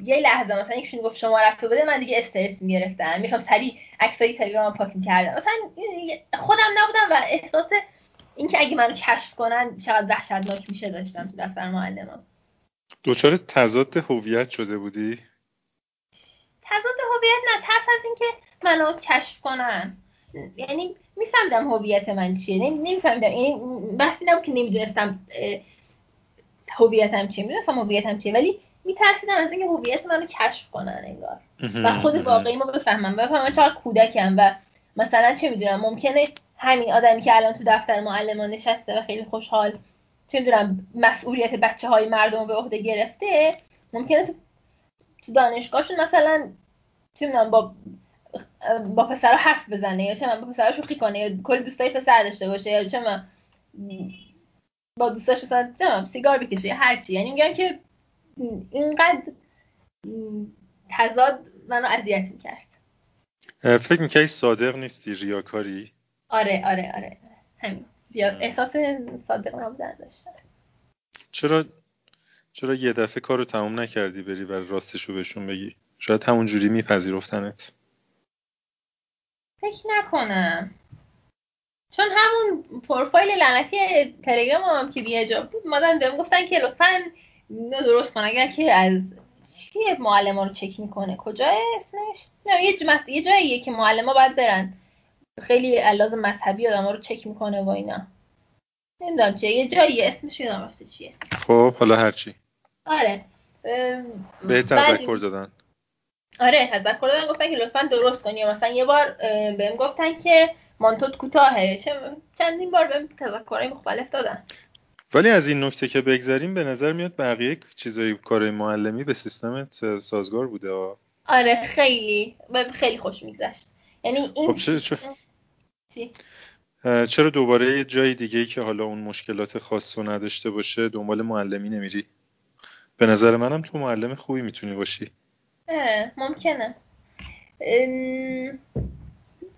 یه لحظه مثلا یکشون گفت شما رفته بده من دیگه استرس می‌گرفتم. می‌خوام سریع عکسای تلگرام پاک می‌کردم مثلا خودم نبودم و احساس اینکه اگه منو کشف کنن چقدر وحشتناک میشه داشتم تو دفتر معلمم. دوچار تضاد هویت شده بودی؟ تضاد هویت نه ترس از اینکه منو کشف کنن. یعنی میفهمدم هویت من چیه نمیفهمدم یعنی بحثی نبود که نمی‌دونستم هویتم چیه. می‌دونستم هویتم چیه ولی میترسیدم از اینکه هویت منو کشف کنن انگار. و خود واقعی ما بفهمم. بفهمم چقدر کودکم و مثلا چه می‌دونم ممکنه همین آدمی که الان تو دفتر معلمان نشسته و خیلی خوشحال چه می‌دونم مسئولیت بچه های مردم به عهده گرفته ممکنه تو تو دانشگاهشون مثلا چه می‌دونم با با پسر حرف بزنه یا چه با پسر شوخی کنه یا کلی دوستای پسر داشته باشه یا چه با دوستاش مثلا چه سیگار بکشه یا هرچی یعنی میگم که اینقدر تضاد منو اذیت می‌کرد. فکر می‌کنی صادق نیستی ریاکاری؟ آره آره آره. همین. احساس صادق نبودن داشتم چرا چرا یه دفعه کارو تموم نکردی بری و راستشو بهشون بگی؟ شاید همون جوری میپذیرفتنت. فکر نکنم. چون همون پروفایل لعنتی تلگرام هم که بیهجاب بود مادن بهم گفتن که لطفا اینو درست کن. اگر که از چی معلم رو چک می‌کنه؟ کجا اسمش؟ نه یه جمس... یه جاییه که معلم ها باید برن. خیلی علاز مذهبی آدم رو چک می‌کنه و اینا. نمی‌دونم چه یه جایی اسمش یادم رفته چیه. خب حالا هرچی آره. به تذکر دادن. آره تذکر دادن گفتن که لطفا درست کنی. مثلا یه بار بهم گفتن که مانتوت کوتاهه. چندین بار بهم تذکرهای مختلف دادن. ولی از این نکته که بگذریم به نظر میاد بقیه چیزای کار معلمی به سیستمت سازگار بوده. آره خیلی. خیلی خوش میگذشت. یعنی این خب چرا, چرا دوباره یه جای دیگه ای که حالا اون مشکلات خاص رو نداشته باشه دنبال معلمی نمیری؟ به نظر منم تو معلم خوبی می‌تونی باشی. ممکنه.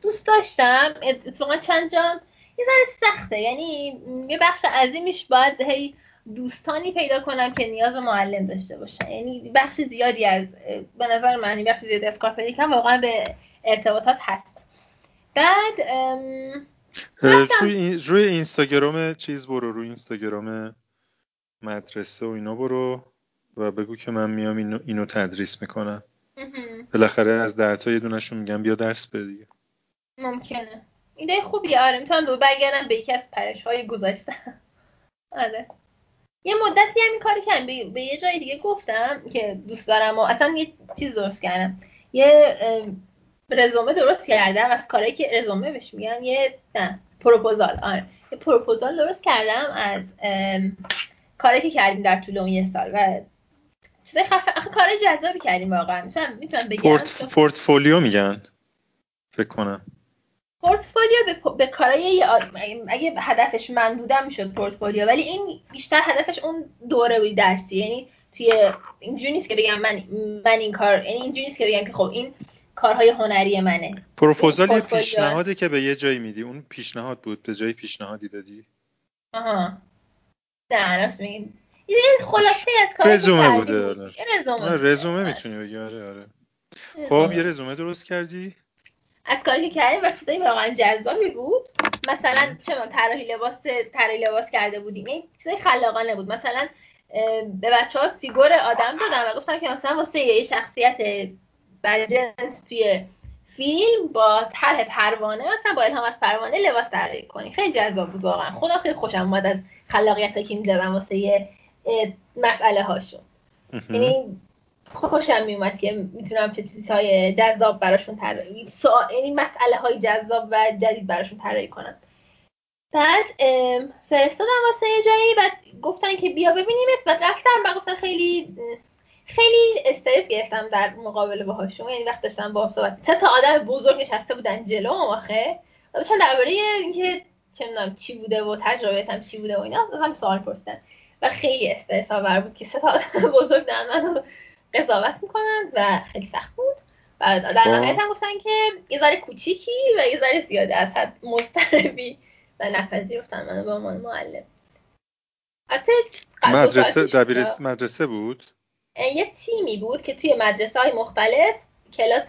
دوست داشتم. اتفاقا چند جام یه ذره سخته. یعنی یه بخش عظیمیش باید هی دوستانی پیدا کنم که نیاز به معلم داشته باشن. یعنی بخش زیادی از به نظر من بخش زیادی از کار پیدا واقعا به ارتباطات هست. بعد روی, روی اینستاگرام چیز برو روی اینستاگرام مدرسه و اینا برو. و بگو که من میام اینو, اینو تدریس می‌کنم. بالاخره از ده تا یه دونشون میگم بیا درس بده دیگه. ممکنه. ایده خوبیه. آره می‌تونم دو برگردم به یکی از پرش های گذاشتم آره. یه مدتی هم این کاری کردم. به یه جای دیگه گفتم که دوست دارم و اصلا یه چیز درست کردم. یه رزومه درست کردم. از کاری که رزومه بهش میگن یه نه پروپوزال. آره. یه پروپوزال درست کردم از کاری که کردیم در طول اون یه سال. و چیزای خفه آخه کار جذابی کردیم واقعا. می‌تونم می‌تونم بگم؟ پورت... پورتفولیو میگن. فکر کنم. پورتفولیو به, به کارای اگه هدفش من بودم می‌شد پورتفولیو ولی این بیشتر هدفش اون دوره بود درسی. یعنی توی اینجوری نیست که بگم من من این کار یعنی اینجوری نیست که بگم که خب این کارهای هنری منه. پروپوزال یه پیشنهادی که به یه جایی میدی. اون پیشنهاد بود؟ به جای پیشنهادی دادی؟ آها. نه راست میگیم یه خلاصه از کار رزومه بوده بود. رزومه آره رزومه می‌تونی بگی آره آره. خب یه رزومه درست کردی؟ از کاری که کردیم و چیزایی واقعا جذابی بود. مثلا چه طراحی لباس طراحی لباس کرده بودیم. این چیزای خلاقانه بود. مثلا به بچه ها فیگور آدم دادم و گفتم که مثلا واسه یه شخصیت برجنس توی فیلم با طرح پروانه مثلا با الهام از پروانه لباس طراحی کنی. خیلی جذاب بود واقعا. خدا خیلی خوشم اومد از خلاقیت که می‌زدم واسه مسئله هاشون. یعنی خوشم میومد که می‌تونم چه چیزهای جذاب براشون طراحی یعنی مسئله های جذاب و جدید براشون طراحی کنم. بعد فرستادم واسه یه جایی و گفتن که بیا ببینیمت. و رفتم و گفتن خیلی خیلی استرس گرفتم در مقابله باهاشون. یعنی وقت داشتم با صحبت سه تا آدم بزرگ نشسته بودن جلو آخه. و داشتن درباره اینکه چه می‌دونم چی بوده و تجربه چی بوده و اینا هم سوال پرسیدن. و خیلی استرس آور بود که سه تا *laughs* بزرگ دارن منو قضاوت می‌کنن و خیلی سخت بود. و در خب. نهایت هم گفتن که یه ذره کوچیکی و یه ذره زیاده از حد مستربی و نپذیرفتن منو به عنوان معلم. مدرسه دبیرس مدرسه بود؟ یه تیمی بود که توی مدرسه های مختلف کلاس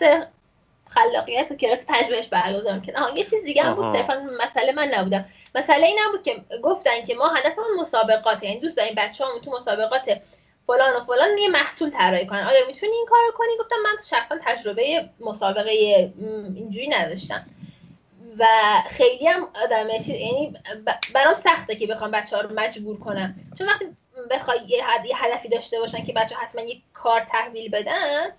خلاقیت و کلاس پژوهش برگزار می‌کنه یه چیز دیگه هم بود صرفا مسئله من نبودم. مسئله این بود که گفتن که ما هدفمون مسابقات یعنی دوست داریم بچه‌هامون تو مسابقات فلان و فلان یه محصول طراحی کنن. آیا می‌تونی این کار کنی؟ گفتم من شخصا تجربه مسابقه اینجوری نداشتم. و خیلی هم آدم یعنی برام سخته که بخوام بچه ها رو مجبور کنم. چون وقتی بخوای یه, هدفی داشته باشن که بچه حتما یه کار تحویل بدن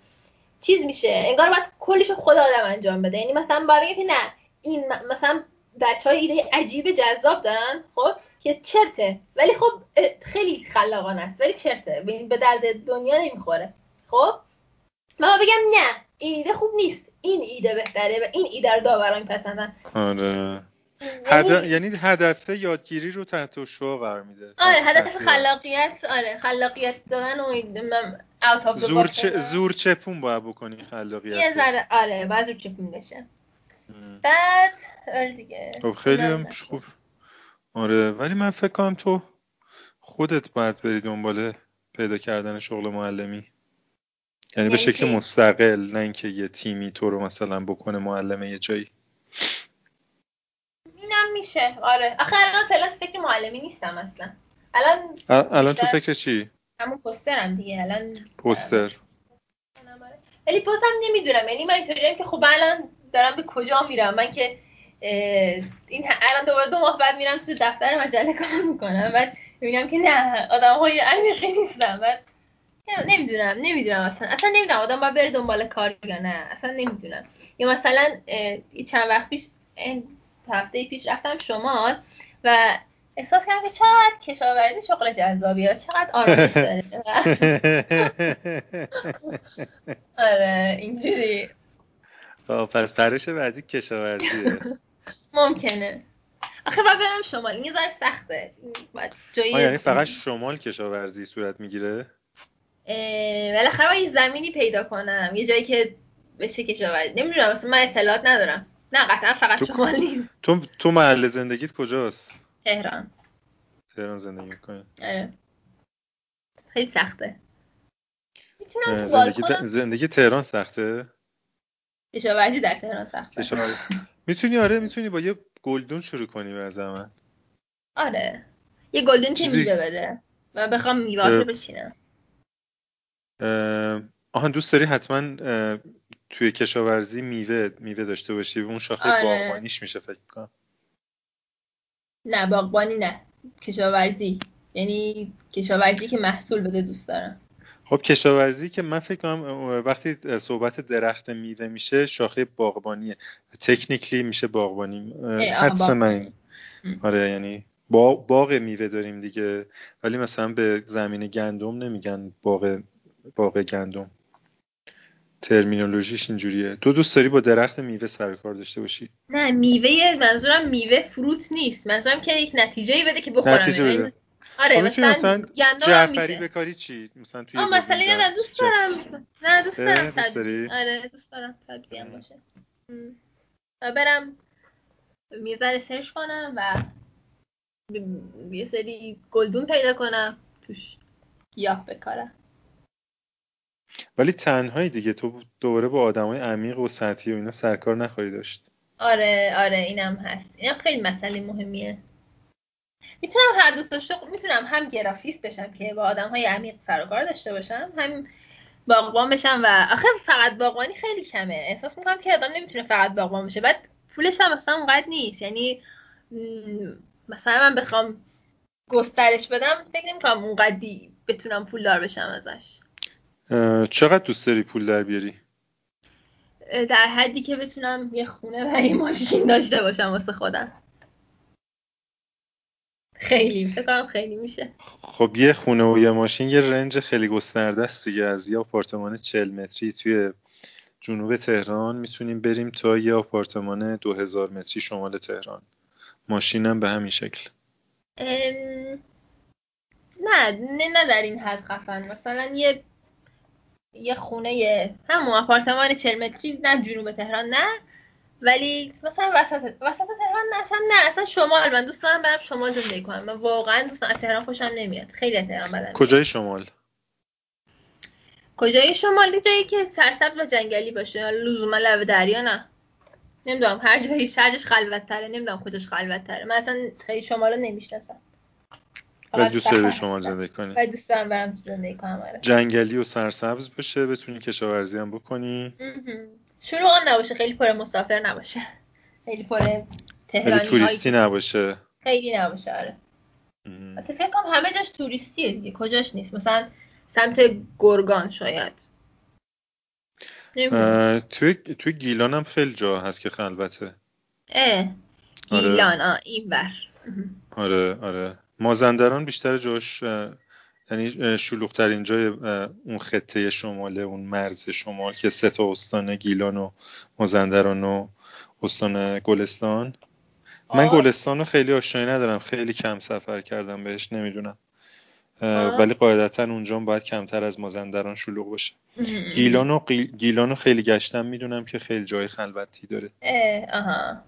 چیز میشه. انگار باید کلیش خود آدم انجام بده. یعنی مثلا باید نه این مثلا بچه های ایده عجیب جذاب دارن خب که چرته. ولی خب خیلی خلاقانه است. ولی چرته. به درد دنیا نمی‌خوره. خب؟ ما بگم نه. این ایده خوب نیست. این ایده بهتره و این ایده رو داوران میپسندن آره. یعنی, یعنی هدف یادگیری رو تحت شو قرار میده آره هدف خلاقیت آره خلاقیت دادن و اوت زور, چه، زور چپون باید بکنی خلاقیت یه ذره آره باید زور چپون بشه. بعد آره دیگه. خب خیلی هم خوب. آره ولی من فکر کنم تو خودت باید بری دنبال پیدا کردن شغل معلمی. یعنی, یعنی به شکل مستقل نه اینکه یه تیمی تو رو مثلا بکنه معلمه یه جایی. اینم میشه. آره. آخه الان فعلا فکر معلمی نیستم اصلا. الان الان تو فکر چی؟ همون پوسترم دیگه. الان پوستر. ولی بازم نمی‌دونم. یعنی من اینطوریم که خب الان دارم به کجا میرم؟ من که این الان دوباره دو ماه بعد میرم تو دفتر مجله کار می‌کنم. بعد می‌بینم که نه آدم های عمیقی نیستم بعد نمی‌دونم نمی‌دونم اصلا. اصلا نمی‌دونم آدم باید بره دنبال کار یا نه. اصلا نمی‌دونم. یا مثلا چند وقت پیش هفته پیش رفتم شمال و احساس کردم که چقدر کشاورزی شغل جذابی ها چقدر آرامش داره. *laughs* آره اینجوری. پس پرش بعدی کشاورزیه. *laughs* ممکنه. آخه باید برم شمال. این یه ذره سخته. جایی یعنی فقط شمال کشاورزی صورت می‌گیره؟ بالاخره باید یه زمینی پیدا کنم. یه جایی که بشه کشاورزی. نمی‌دونم اصلا من اطلاعات ندارم. نه قطعا فقط تو... شمال نیست. تو تو محل زندگیت کجاست؟ تهران. تهران زندگی می‌کنی. آره. خیلی سخته. زندگی, زندگی تهران سخته؟ کشاورزی در تهران سخته می‌تونی آره می‌تونی با یه گلدون شروع کنی به زمان آره. یه گلدون چیزی... میوه بده و بخوام میوه رو بچینم. آها دوست داری حتما توی کشاورزی میوه میوه داشته باشی؟ اون شاخه آره. باغبانیش میشه فکر کنم نه باغبانی نه. کشاورزی. یعنی کشاورزی که محصول بده دوست دارم. خب کشاورزی که من فکر کنم وقتی صحبت درخت میوه میشه شاخه باغبانیه. تکنیکلی میشه باغبانی. حدس من آره یعنی باغ میوه داریم دیگه. ولی مثلا به زمین گندم نمیگن باغ باغ گندم. ترمینولوژیش اینجوریه. تو دوست داری با درخت میوه سر کار داشته باشی؟ نه میوه منظورم میوه فروت نیست. منظورم که یک نتیجه بده که بخورم نتیجه بده. آره مثلا, مثلا جعفری بکاری چی؟ مثلا توی مثلا نه دوست دارم. نه دوست دارم سبزی آره دوست دارم سبزی هم باشه. و برم می‌ذاره سرچ کنم و یه سری گلدون پیدا کنم. توش گیاه بکارم. ولی تنهایی دیگه. تو دوباره با آدمای عمیق و سطحی و اینا سرکار نخواهی داشت. آره آره اینم هست. این خیلی مسئله مهمیه. می‌تونم هر دو تا می‌تونم هم گرافیست بشم که با آدم های عمیق سر و کار داشته باشم هم باغبان بشم و آخه فقط باغبانی خیلی کمه. احساس می‌کنم که آدم نمی‌تونه فقط باغبان بشه بعد پولش هم مثلا اونقدر نیست. یعنی مثلا من بخوام گسترش بدم فکر نمی‌کنم اونقدی بتونم پول دار بشم ازش. چقدر دوست داری پول در بیاری؟ در حدی که بتونم یه خونه و یه ماشین داشته باشم واسه خودم. خیلی فکر خیلی میشه. خب یه خونه و یه ماشین یه رنج خیلی گسترده است دیگه. از یه آپارتمان 40 متری توی جنوب تهران می‌تونیم بریم تا یه آپارتمان 2000 متری شمال تهران. ماشینم به همین شکل. نه نه در این حد خفن. مثلا یه یه خونه همون آپارتمان 40 متری نه جنوب تهران نه ولی مثلا وسط وسط تهران نه اصلا نه. اصلا شمال. من دوست دارم برم شمال زندگی کنم. من واقعا دوست دارم تهران خوشم نمیاد. خیلی تهران بدم کجای شمال؟ کجای شمال؟ جایی که سرسبز و جنگلی باشه. لزوما لب دریا نه. نمی‌دونم. هر جایی شرجش خلوت تره نمی‌دونم کجاش خلوت تره من اصلا خیلی شمال رو نمی‌شناسم و دوست داری شمال زندگی کنی. و دوست دارم برم زندگی کنم. آره. جنگلی و سرسبز باشه. بتونی کشاورزی هم بکنی. شروع هم نباشه خیلی پر مسافر نباشه. خیلی پر تهرانی توریستی نباشه. خیلی نباشه آره. فکر کنم همه جاش توریستیه دیگه کجاش نیست؟ مثلا سمت گرگان شاید. توی توی گیلان هم خیلی جا هست که خلوته اه آره. گیلان آره. آه این بر آره آره. مازندران بیشتر جاش یعنی شلوغترین جای اون خطه شماله اون مرز شمال که سه تا استان گیلان و مازندران و استان گلستان. من گلستان رو خیلی آشنایی ندارم. خیلی کم سفر کردم بهش نمی‌دونم. ولی قاعدتا اونجا باید کمتر از مازندران شلوغ باشه. گیلان و گیلان خیلی گشتم می‌دونم که خیلی جای خلوتی داره. آها.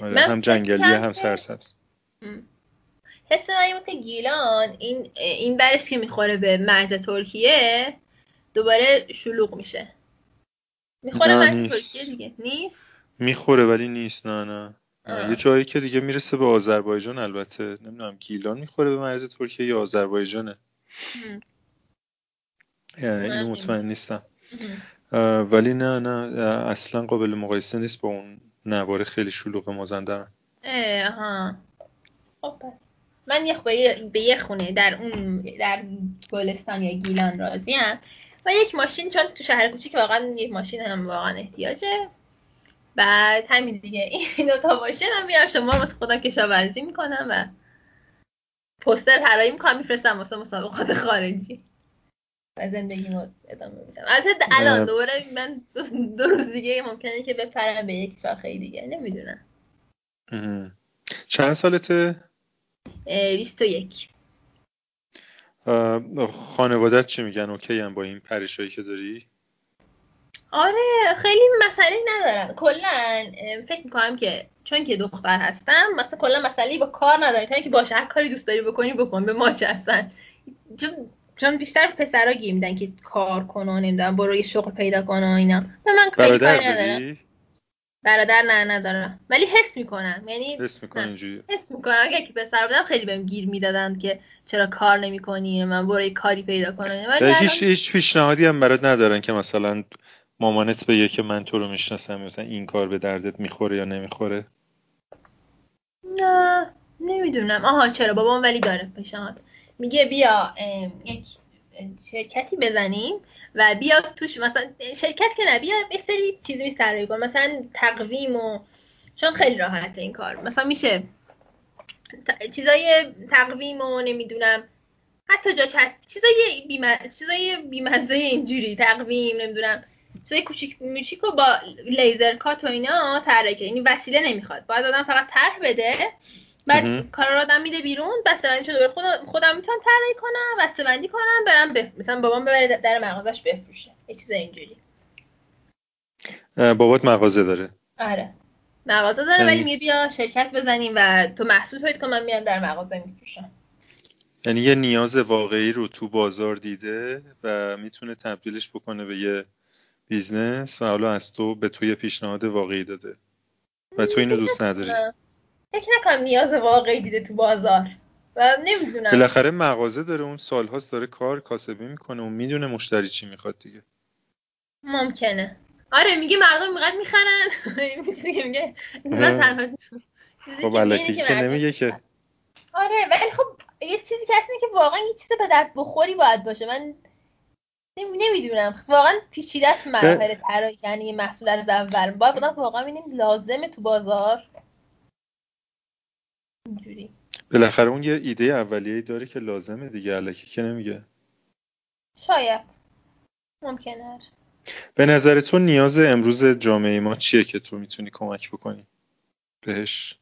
آره، هم جنگلی هم سرسبز. حس من که گیلان. این این برش که می‌خوره به مرز ترکیه دوباره شلوغ میشه. می‌خوره مرز ترکیه دیگه. نیست؟ می‌خوره ولی نیست. نه نه. یه جایی که دیگه می‌رسه به آذربایجان البته. نمی‌دونم گیلان می‌خوره به مرز ترکیه یا آذربایجانه؟ اینو مطمئن نیستم. ولی نه نه. اصلا قابل مقایسه نیست با اون نوار خیلی شلوغ مازندران. اه خب من یه به یه خونه در اون در گلستان یا گیلان راضیم. و یک ماشین چون تو شهر کوچیک واقعا یک ماشین هم واقعا احتیاجه. بعد همین دیگه این *laughs* دوتا باشه من میرم شما واسه خودم کشاورزی می‌کنم و پوستر طراحی می‌کنم میفرستم واسه مسابقات خارجی. و زندگی رو ادامه میدم. البته الان دوباره من دو, روز دیگه ممکنه که بپرم به یک شاخه دیگه. نمی‌دونم. چند سالته؟ بیست و یک. خانوادت چی میگن؟ اوکی هم با این پریشایی که داری؟ آره خیلی مسئله ندارن کلا فکر می‌کنم که چون که دختر هستم مثلا کلا مسئله با کار ندارن تا اینکه باشه هر کاری دوست داری بکنی بکن به ما چرسن چون چون بیشتر پسرا گیر میدن که کار کن و نمی‌دونم برو یه شغل پیدا کن و اینا. و من کاری ندارم. برادر نه ندارم. ولی حس می‌کنم. یعنی حس می‌کنم اینجوری؟ حس می‌کنم. اگه که پسر بودم خیلی بهم گیر می‌دادن که چرا کار نمی‌کنی من برای کاری پیدا کنم. ولی هیچ هیچ پیشنهادی هم برات ندارن که مثلا مامانت بگه که من تو رو می‌شناسم مثلا این کار به دردت می‌خوره یا نمی‌خوره؟ نه نمی‌دونم. آها چرا؟ بابام ولی داره پیشنهاد. میگه بیا یک شرکتی بزنیم. و بیا توش مثلا شرکت که نه بیا یه سری چیزی میسترایی کن مثلا تقویم و چون خیلی راحته این کار. مثلا میشه چیزای تقویم و نمی‌دونم. حتی جا چست چیزای بیمزه چیزای بیمزه اینجوری تقویم نمی‌دونم. چیزای کوچیک میچیک با لیزر کات و اینا طراحی یعنی وسیله نمی‌خواد. باید آدم فقط طرح بده بعد کار رو آدم میده بیرون بسته بندی شده. خودم, خودم می‌تونم طراحی کنم بسته بندی کنم برم بف... مثلا بابام ببره در مغازش بفروشه. یه چیز اینجوری. بابات مغازه داره. آره. مغازه داره ولی یعنی میگه بیا شرکت بزنیم و تو محصول تولید کن من میرم در مغازه میفروشم. یعنی یه نیاز واقعی رو تو بازار دیده و می‌تونه تبدیلش بکنه به یه business و حالا از تو به تو یه پیشنهاد واقعی داده. و تو اینو دوست نداری. فکر نکنم نیاز واقعی دیده تو بازار. و نمی‌دونم. بالاخره مغازه داره اون سالهاست داره کار کاسبی می‌کنه و می‌دونه مشتری چی می‌خواد دیگه. ممکنه. آره میگه مردم میقدر می‌خرن. میگه خب که نمیگه که. آره ولی خب یه چیزی که که واقعا یه چیز به درد بخوری باید باشه. من نمی‌دونم. واقعا پیچیده است مراحل طراحی یعنی یه محصول از اول. باید بودم واقعا ببینیم لازمه تو بازار. اینجوری. بالاخره اون یه ایده اولیه داره که لازمه دیگه الکی که نمیگه. شاید. ممکنه. به نظر تو نیاز امروز جامعه ما چیه که تو می‌تونی کمک بکنی؟ بهش.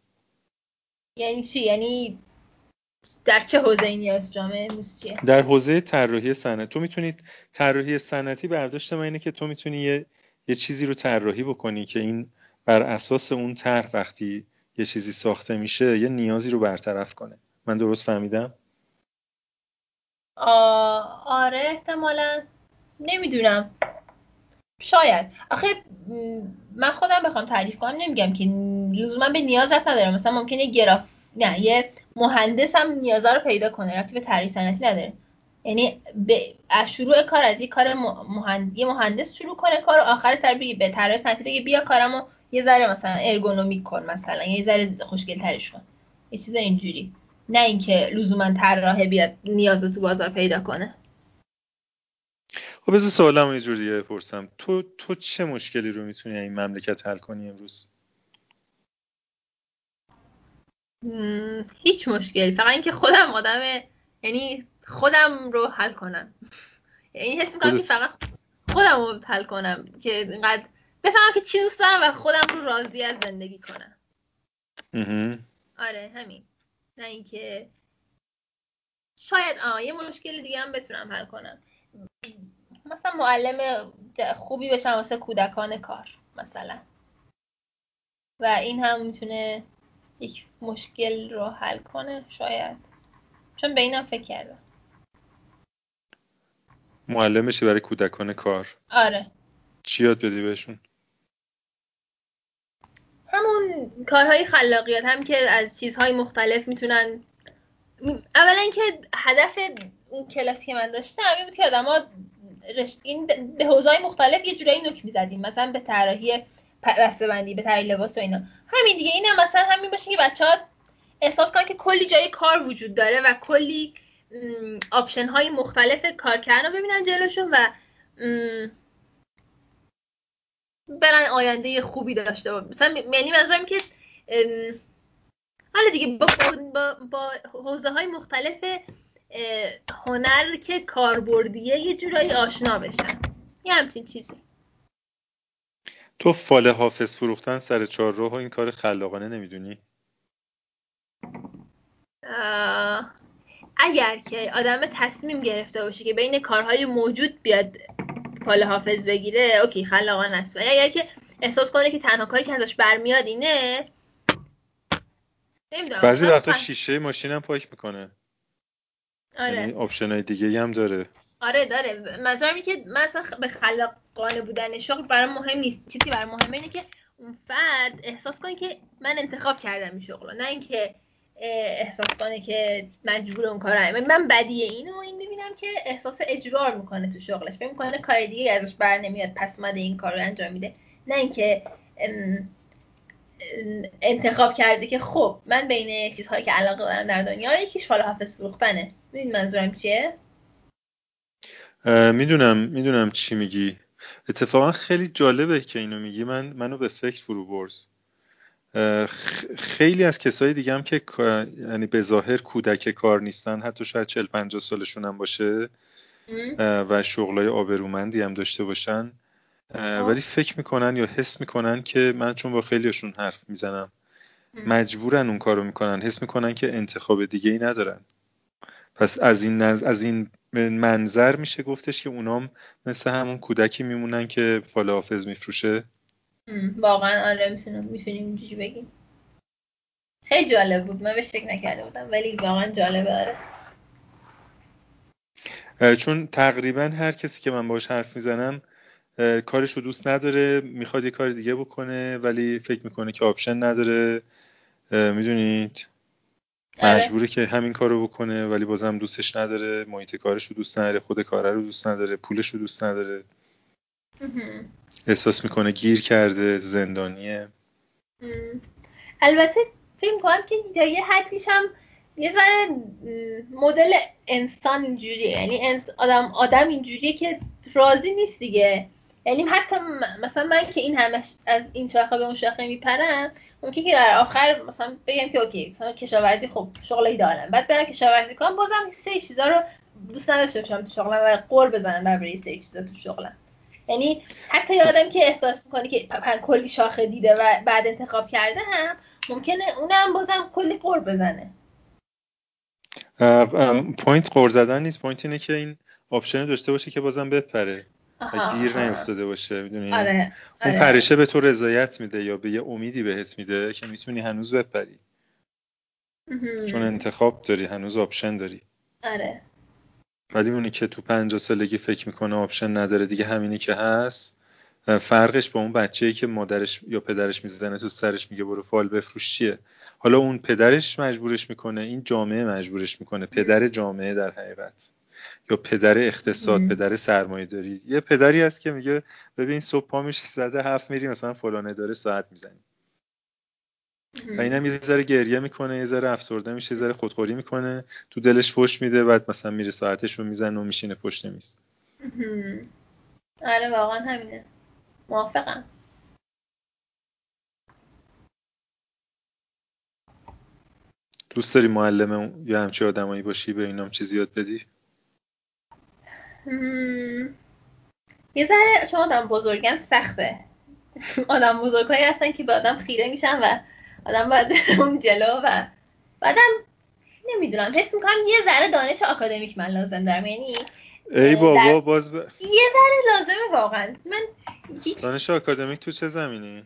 یعنی چی؟ یعنی در چه حوزه نیاز جامعه امروز چیه؟ در حوزه طراحی صنعت. تو می‌تونی طراحی صنعتی برداشت من اینه که تو می‌تونی یه یه چیزی رو طراحی بکنی که این بر اساس اون طرح وقتی یه چیزی ساخته میشه یه نیازی رو برطرف کنه. من درست فهمیدم؟ آره احتمالا. نمی‌دونم. شاید. آخه من خودم بخوام تعریف کنم نمیگم که لزوما به نیاز رفت نداره مثلا ممکنه گراف نه یه مهندس هم نیازا رو پیدا کنه رفتی به طراحی صنعتی نداره. یعنی به شروع کار از یه کار مهندس شروع کنه کار آخر سر بگی به طراح صنعتی بگه بیا کارمو یه ذره مثلا ارگونومیک کن مثلا یه ذره خوشگل ترش کن. یه چیز اینجوری. نه اینکه لزوما طراح بیاد نیاز تو بازار پیدا کنه. خب بذار سوالم یه جوری بپرسم. تو تو چه مشکلی رو می‌تونی این مملکت حل کنی امروز؟ هیچ مشکلی. فقط اینکه خودم آدم یعنی خودم رو حل کنم. یعنی حس می‌کنم که فقط خودم رو حل کنم که اینقدر بفهمم که چی دوست دارم و خودم رو راضی از زندگی کنم. آره همین. نه اینکه شاید آه یه مشکل دیگه هم بتونم حل کنم. مثلا معلم خوبی بشم واسه کودکان کار مثلا. و این هم می‌تونه یک مشکل رو حل کنه شاید. چون به اینم فکر کردم. معلم برای کودکان کار. آره. چی یاد بدی بهشون؟ همون کارهای خلاقیت هم که از چیزهای مختلف می‌تونن. اولا اینکه هدف اون کلاسی که من داشتم این بود که آدما این به حوزه‌های مختلف یه جورایی نوک می‌زدیم. مثلا به طراحی بندی به طراحی لباس و اینا. همین دیگه. اینم مثلا همین باشه که بچه ها احساس کنن که کلی جای کار وجود داره و کلی آپشن های مختلف کار کردن رو ببینن جلوشون و برن آینده خوبی داشته با مثلا یعنی منظورم که حالا دیگه با, با, با حوزه های مختلف هنر که کاربردیه یه جورایی آشنا بشن. یه همچین چیزی. تو فال حافظ فروختن سر چهار روح این کار خلاقانه نمی‌دونی؟ اگر که آدم تصمیم گرفته باشه که بین کارهای موجود بیاد فال حافظ بگیره okay خلاقانه است. ولی اگر که احساس کنه که تنها کاری که ازش برمیاد اینه بعضی وقتا شیشه ماشین هم پاک می‌کنه. آره. یعنی option های دیگه هم داره. آره داره. مثلا که مثلا به خلاقانه بودن شغل برای مهم نیست. چیزی برای مهمه اینه که فرد احساس کنه که من انتخاب کردم این شغل نه اینکه احساس کنه که مجبور اون کار من بدی اینو این می‌بینم که احساس اجبار می‌کنه تو شغلش. فکر می‌کنه کار دیگه ازش بر نمیاد پس اومده این کار رو انجام میده. نه اینکه انتخاب کرده که خب من بین چیزهایی که علاقه دارم در دنیا یکیش فال حافظ فروختنه. می‌دونی منظورم چیه؟ می‌دونم می‌دونم چی میگی. اتفاقا خیلی جالبه که اینو میگی. من منو به فکر فرو برز خیلی از کسای دیگه هم که یعنی به ظاهر کودک کار نیستن حتی شاید 40 50 سالشون هم باشه و شغلای آبرومندی هم داشته باشن. ولی فکر می‌کنن یا حس می‌کنن که من چون با خیلیشون حرف می‌زنم مجبورن اون کارو می‌کنن. حس می‌کنن که انتخاب دیگه ای ندارن. پس از این نز... از این منظر میشه گفتش که اونام مثل همون کودکی میمونن که فال حافظ میفروشه. واقعا آره می‌تونم می‌تونیم اینجوری بگیم. خیلی جالب بود. من بهش فکر نکرده بودم ولی واقعا جالبه آره. چون تقریبا هر کسی که من باش حرف می‌زنم کارش رو دوست نداره می‌خواد یه کار دیگه بکنه ولی فکر می‌کنه که آپشن نداره. می‌دونید؟ آره. مجبوره که همین کارو بکنه ولی بازم دوستش نداره. محیط کارش رو دوست نداره خود کاره رو دوست نداره پولش رو دوست نداره. احساس می‌کنه گیر کرده زندانیه. البته فکر می‌کنم که تا یه حدیش هم یه ذره مدل انسان اینجوریه. یعنی آدم آدم اینجوریه که راضی نیست دیگه. یعنی حتی مثلا من که این همش از این شاخه به اون شاخه میپرم ممکنه که در آخر مثلا بگم که اوکی مثلا کشاورزی خب شغلی دارم. بعد برم کشاورزی کنم بازم سه چیزا رو دوست نداشته باشم تو شغلم و غر بزنم بر سر چیزا تو شغلم. یعنی حتی یادم که احساس می‌کنه که کلی شاخه دیده و بعد انتخاب کرده هم ممکنه اونم بازم کلی غر بزنه. point غر زدن نیست. point اینه که این option داشته باشه که بازم بپره. و گیر نیفتاده باشه می‌دونی؟ آره، اون آره. پرشه به تو رضایت میده یا به یه امیدی بهت میده که می‌تونی هنوز بپری. چون انتخاب داری هنوز option داری. آره. ولی اونی که تو پنجاه سالگی فکر می‌کنه option نداره دیگه همینی که هست. فرقش با اون بچه که مادرش یا پدرش می‌زنه تو سرش میگه برو فال بفروش چیه؟ حالا اون پدرش مجبورش می‌کنه این جامعه مجبورش می‌کنه. پدر جامعه در حقیقت. یا پدر اقتصاد پدر سرمایه داری یه پدری هست که میگه ببین صبح پا میشی زده هفت میری مثلا فلانه داره ساعت می‌زنی و اینم یه ذره گریه می‌کنه یه ذره افسرده میشه یه ذره خودخوری می‌کنه. تو دلش فش میده بعد مثلا میره ساعتش رو می‌زنه و میشینه پشت میز. آره واقعا همینه. موافقم. دوست داری معلم یا همچی آدمایی باشی به اینام چیزی یاد بدی؟ یه ذره چون آدم بزرگن سخته. آدم بزرگایی هستن که به آدم خیره میشن و آدم باید اون جلو و بعدم نمی‌دونم حس می‌کنم یه ذره دانش آکادمیک من لازم دارم. یعنی ای بابا باز ب... یه ذره لازمه واقعا. من هیچ... دانش آکادمیک تو چه زمینی؟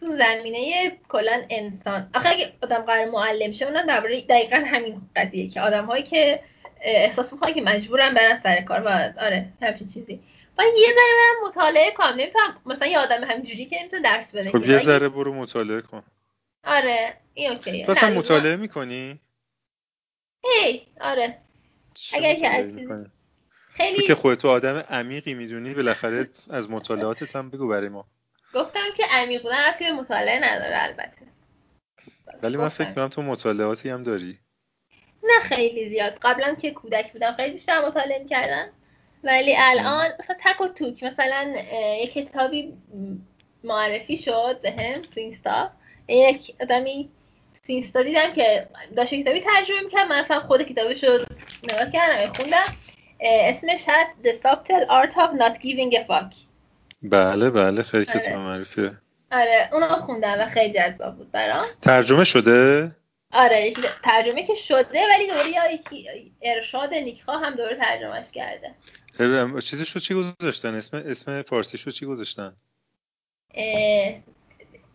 تو زمینه کلا انسان. آخه اگه آدم قرار معلم شه اونم درباره دقیقا همین قضیه که آدم هایی که احساس می‌کنن که مجبورن برن سر کار و آره همچین چیزی. و یه ذره برم مطالعه کنم. نمی‌تونم مثلا یه آدم همینجوری که نمی‌تونه درس بده خب یه ذره برو مطالعه کن. آره این اوکیه. مثلا مطالعه می‌کنی؟ هی آره. اگر که از خیلی تو که خودتو آدم عمیقی می‌دونی بالاخره از مطالعاتت هم بگو برای ما. گفتم که عمیق بودن رفتی به مطالعه نداره البته. ولی من فکر کنم تو مطالعاتی هم داری. نه خیلی زیاد. قبلا که کودک بودم خیلی بیشتر مطالعه می‌کردم. ولی الان مثلا تک و توک مثلا یک کتابی معرفی شد به هم تو اینستا یک آدمی تو اینستا دیدم که داشت کتابی ترجمه می‌کرد. من رفتم خود کتابش رو نگاه کردم خوندم. اسمش هست The Subtle Art of Not Giving a Fuck. بله بله. خیلی آره. کتاب معرفیه آره اونو خوندم و خیلی جذاب بود برام. ترجمه شده؟ آره ترجمه که شده ولی دوره یا ارشاد نیکخا هم دوره ترجمهش کرده. چیزش رو چی گذاشتن؟ اسم اسم فارسیش رو چی گذاشتن؟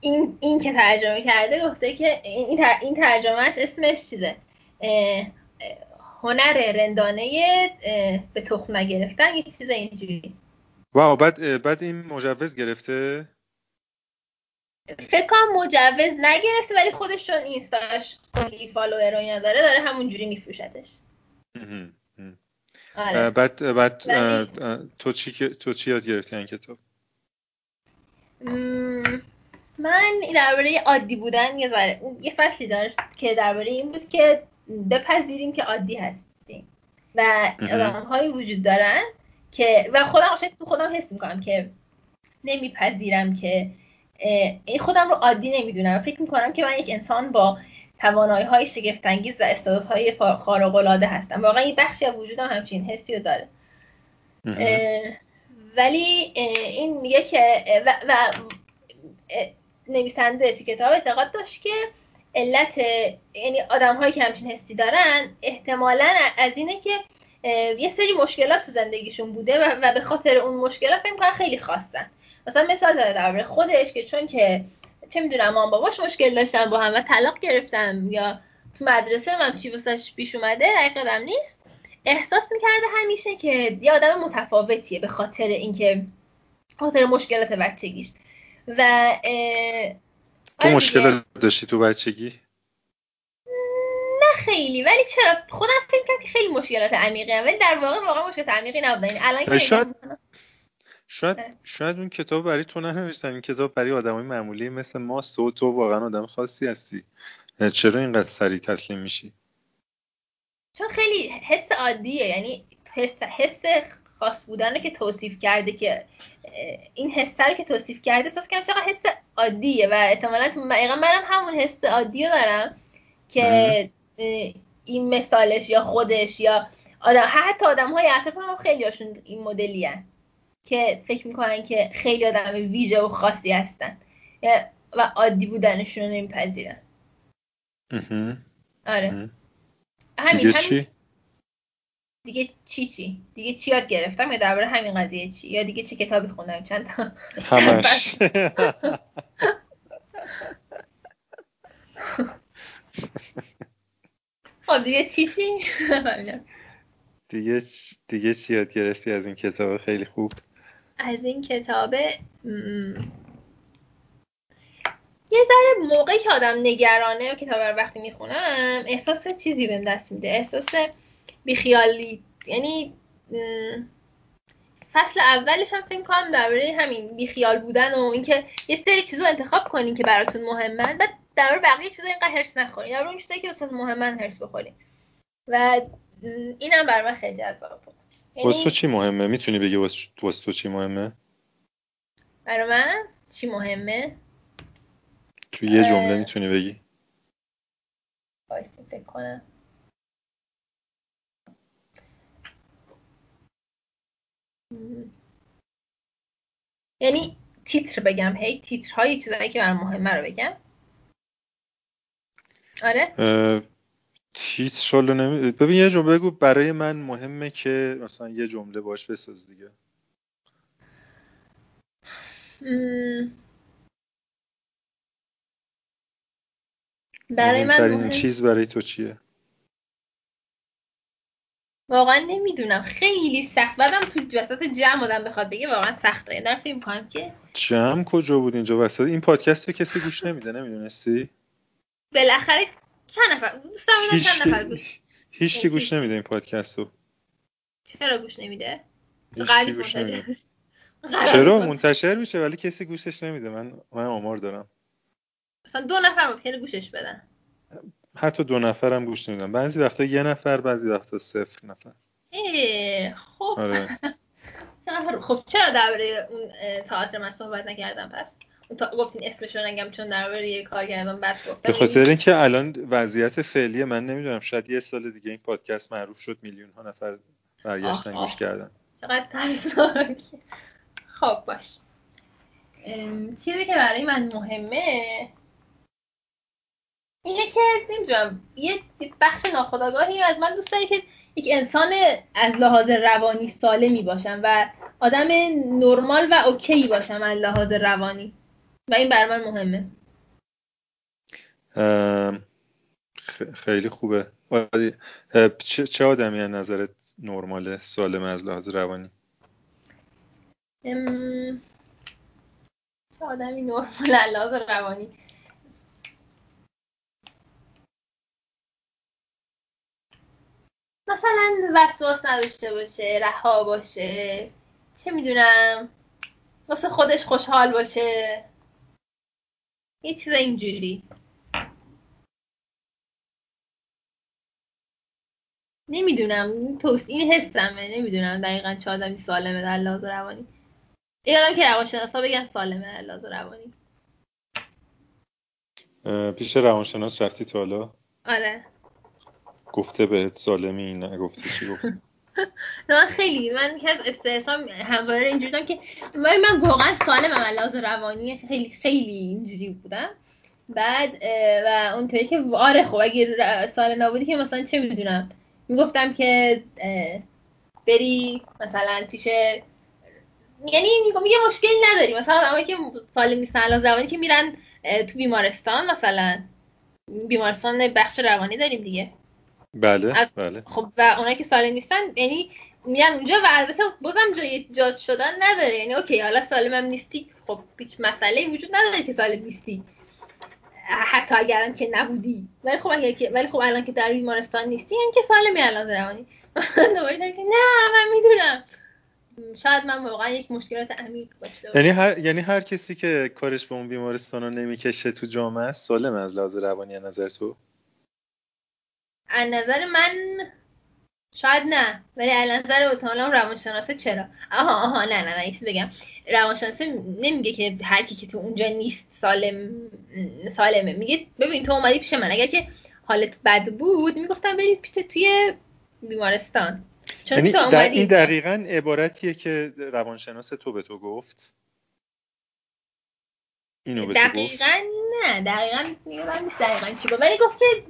این این که ترجمه کرده گفته که این این ترجمهش اسمش چیزه هنر رندانه به تخم نگرفتن یه چیز اینجوری. واو بعد بعد این مجوز گرفته؟ فکر کنم مجوز نگرفته ولی خودش چون اینستاش کلی فالوور و اینا داره داره همونجوری میفروشتش. آره. بعد بعد تو چی تو چی یاد گرفتی این کتاب؟ من درباره عادی بودن یه یه فصلی داشت که درباره این بود که بپذیریم که عادی هستیم و آدم هایی وجود دارن که و خودم تو خودم حس می‌کنم که نمیپذیرم که این خودم رو عادی نمی‌دونم. فکر می‌کنم که من یک انسان با توانایی های شگفتانگیز و استعدادهای خارق العاده هستم. واقعا این بخشی از وجودم همچین حسی رو داره. ولی این میگه که و, و نویسنده تو کتاب اعتقاد داشت که علت یعنی آدم هایی که همچین حسی دارن احتمالا از اینه که یه سری مشکلات تو زندگیشون بوده و, و به خاطر اون مشکلات فکر خیلی خواستن. مثلا مثال زده درباره خودش که چون که چه می‌دونم مام باباش مشکل داشتن با هم و طلاق گرفتم یا تو مدرسه من چی واسش پیش اومده دقیق نیست. احساس می‌کرده همیشه که یه آدم متفاوتیه به خاطر اینکه خاطر مشکلات بچگیش. و تو آره مشکل داشتی تو بچگی؟ نه خیلی ولی چرا؟ خودم فکر کنم که خیلی مشکلات عمیقه ولی در واقع واقعا مشکلات عمیقی نبودن یعنی الان شاید شاید آره. شاید اون کتاب برای تو ننوشتن این کتاب برای آدمای معمولی مثل ما تو تو واقعا آدم خاصی هستی. چرا اینقدر سریع تسلیم میشی؟ چون خیلی حس عادیه یعنی حس حس خاص بودن که توصیف کرده که این حس رو که توصیف کرده احساس کنم چقدر حس عادیه و احتمالا دقیقا منم همون حس عادی رو دارم که این مثالش یا خودش یا آدم حتی آدم های اطرافم هم خیلی هاشون این مدلی هن. که فکر می‌کنن که خیلی آدم ویژه و خاصی هستن. و عادی بودنشون رو نمیپذیرن. آره. همین. چی؟ دیگه چی چی؟ دیگه چی یاد گرفتم؟ یا درباره همین قضیه چی؟ یا دیگه چه کتابی خوندم؟ چند تا؟ همش. *laughs* خب دیگه چی چی؟ *laughs* دیگه دیگه چی یاد گرفتی از این کتاب خیلی خوب؟ از این کتاب یه ذره موقعی که آدم نگرانه و کتاب رو وقتی می‌خونم احساس چیزی بهم دست میده. احساس بیخیالی. یعنی فصل اولش هم فکر کنم درباره همین بیخیال بودن و اینکه یه سری چیزو انتخاب کنین که براتون مهمن بعد درباره بقیه چیزا اینقدر هرس نخورین. درباره اون چیزایی که واسه مهمن هرس بخورین. و اینم بر من خیلی جذاب بود. یعنی... تو چی مهمه؟ می‌تونی بگی واسه تو چی مهمه؟ برای من چی مهمه؟ تو یه جمله می‌تونی بگی. فکر کنم. یعنی تیتر بگم. هی تیترهای چیزایی که من مهمه رو بگم. آره. تیتر رو نمی... ببین یه جمله بگو برای من مهمه که مثلا یه جمله باش بساز دیگه. برای من مهم... چیز برای تو چیه؟ واقعا نمی‌دونم. خیلی سخت. بعدم تو وسط جمع آدم بخواد بگه واقعا سخته. در فیلم کنم که جمع کجا بود اینجا وسط؟ این پادکست رو کسی گوش نمیده نمی‌دونستی؟ بالاخره چند نفر؟ دوستان چند نفر گوش هیچ کی گوش نمیده این پادکست رو. چرا گوش نمیده؟ گوش نمیده. چرا منتشر میشه؟ ولی کسی گوشش نمیده. من من آمار دارم. مثلا دو نفر ممکنه گوشش بدن. حتی دو نفر هم گوش نمیدن بعضی وقتا یه نفر بعضی وقتا صفر نفر. خب. آره. *laughs* خب چرا درباره اون تئاتر من صحبت نکردم؟ پس تا گفتین اسمش رو نگم چون درباره یه کار کردم بعد گفتم به خاطر اینکه الان وضعیت فعلی من نمی‌دونم شاید یه سال دیگه این پادکست معروف شد میلیون ها نفر برگشتن گوش کردن. چقدر ترسناک. خب باش. چیزی که برای من مهمه اینه که نمی‌دونم یه بخش ناخداگاهی از من دوست داری که یک انسان از لحاظ روانی سالمی باشم و آدم نرمال و اوکی باشم از لحاظ روانی. و این بر من مهمه. خیلی خوبه. چه آدمی از نظرت نرماله سالم از لحاظ روانی؟ چه آدمی نرمال لحاظ روانی؟ مثلا وسواس نداشته باشه رها باشه. چه می‌دونم؟ واسه خودش خوشحال باشه. یه چیز اینجوری. نمی‌دونم. توست این حسمه. نمی‌دونم. دقیقا چه آدمی سالمه در لحاظ روانی. یادم که روانشناسا بگن سالمه در لحاظ روانی. پیش روانشناس رفتی تو حالا؟ آره. گفته بهت سالمی نه گفته چی گفت *laughs* نه خیلی. من که از استرسام همواره اینجوری که من, من واقعا سالمم لحاظ روانی خیلی خیلی اینجوری بودم. بعد و اونطوری که آره خب اگه سال نبودی که مثلا چه می‌دونم؟ می‌گفتم که بری مثلا پیش یعنی میگم یه مشکلی نداری. مثلا آدمایی که سالم نیستن روانی که میرن تو بیمارستان مثلا. بیمارستان بخش روانی داریم دیگه. بله بله. خب و اونایی که سالم نیستن یعنی میرن اونجا و البته بازم جای جاد شدن نداره. یعنی اوکی حالا سالمم نیستی خب هیچ مسئله وجود نداره که سالم نیستی. حتی اگرم که نبودی. ولی خب اگر که ولی خب الان که در بیمارستان نیستی یعنی که سالمی الان روانی *laughs* دوباره که نه من می‌دونم. شاید من واقعا یک مشکلات عمیق داشته یعنی هر یعنی هر کسی که کارش به اون بیمارستان رو نمی‌کشه تو جامعه سالم از لحاظ روانی نظر تو؟ از نظر من شاید نه. ولی از نظر اتمالا روانشناسه چرا؟ آها آها نه نه نه ایسی بگم. روانشناسه نمیگه که هر کی که تو اونجا نیست سالم سالمه. میگه ببین تو اومدی پیش من. اگر که حالت بد بود می‌گفتم بری پیش توی بیمارستان. چون یعنی تو اومدی. این دقیقا عبارتیه که روانشناس تو به تو گفت. اینو به دقیقا تو گفت؟ نه. دقیقا نیست دقیقا چی ولی گفت که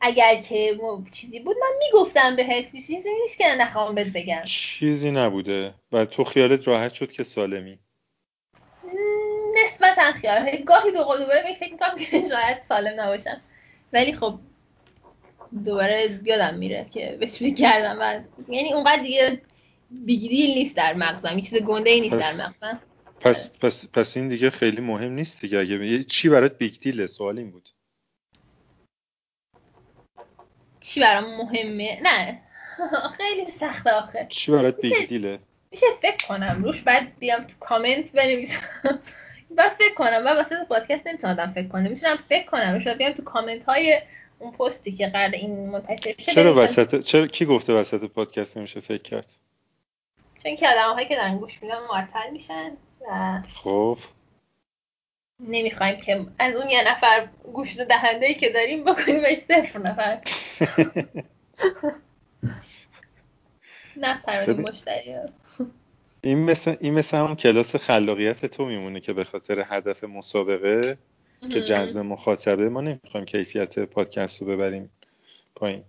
اگر که چیزی بود من می‌گفتم بهت چیزی نیست که نخوام بهت بگم. چیزی نبوده. و تو خیالت راحت شد که سالمی. نسبتا خیال. گاهی دو دوباره به فکر می‌کنم که *laughs* شاید سالم نباشم. ولی خب دوباره یادم میره که بهش فکر کردم. و یعنی اونقدر دیگه big deal نیست در مغزم. یه چیز گنده ای نیست در مغزم. پس, پس, پس این دیگه خیلی مهم نیست دیگه. اگه چی برات big deal ه سوال این بود. چی برام مهمه؟ نه. *laughs* خیلی سخته آخه. چی برات big deal ه میشه فکر کنم. روش بعد بیام تو کامنت بنویسم. *laughs* بعد فکر کنم. و واسه پادکست نمی‌تونم فکر کنم. می‌تونم فکر کنم. شاید بیام تو کامنت های اون پستی که قرار این منتشر شه چرا وسط چرا کی گفته وسط پادکست نمیشه فکر کرد؟ چون که آدم‌هایی که دارن گوش میدن معطل میشن و خب. نمی‌خوایم که از اون یه نفر گوش دهنده ای که داریم بکنیم صفر نفر. *laughs* نه مشتری این مثل این مثل همون کلاس خلاقیت تو میمونه که به خاطر هدف مسابقه که جذب مخاطبه ما نمی‌خوایم کیفیت پادکست رو ببریم پایین.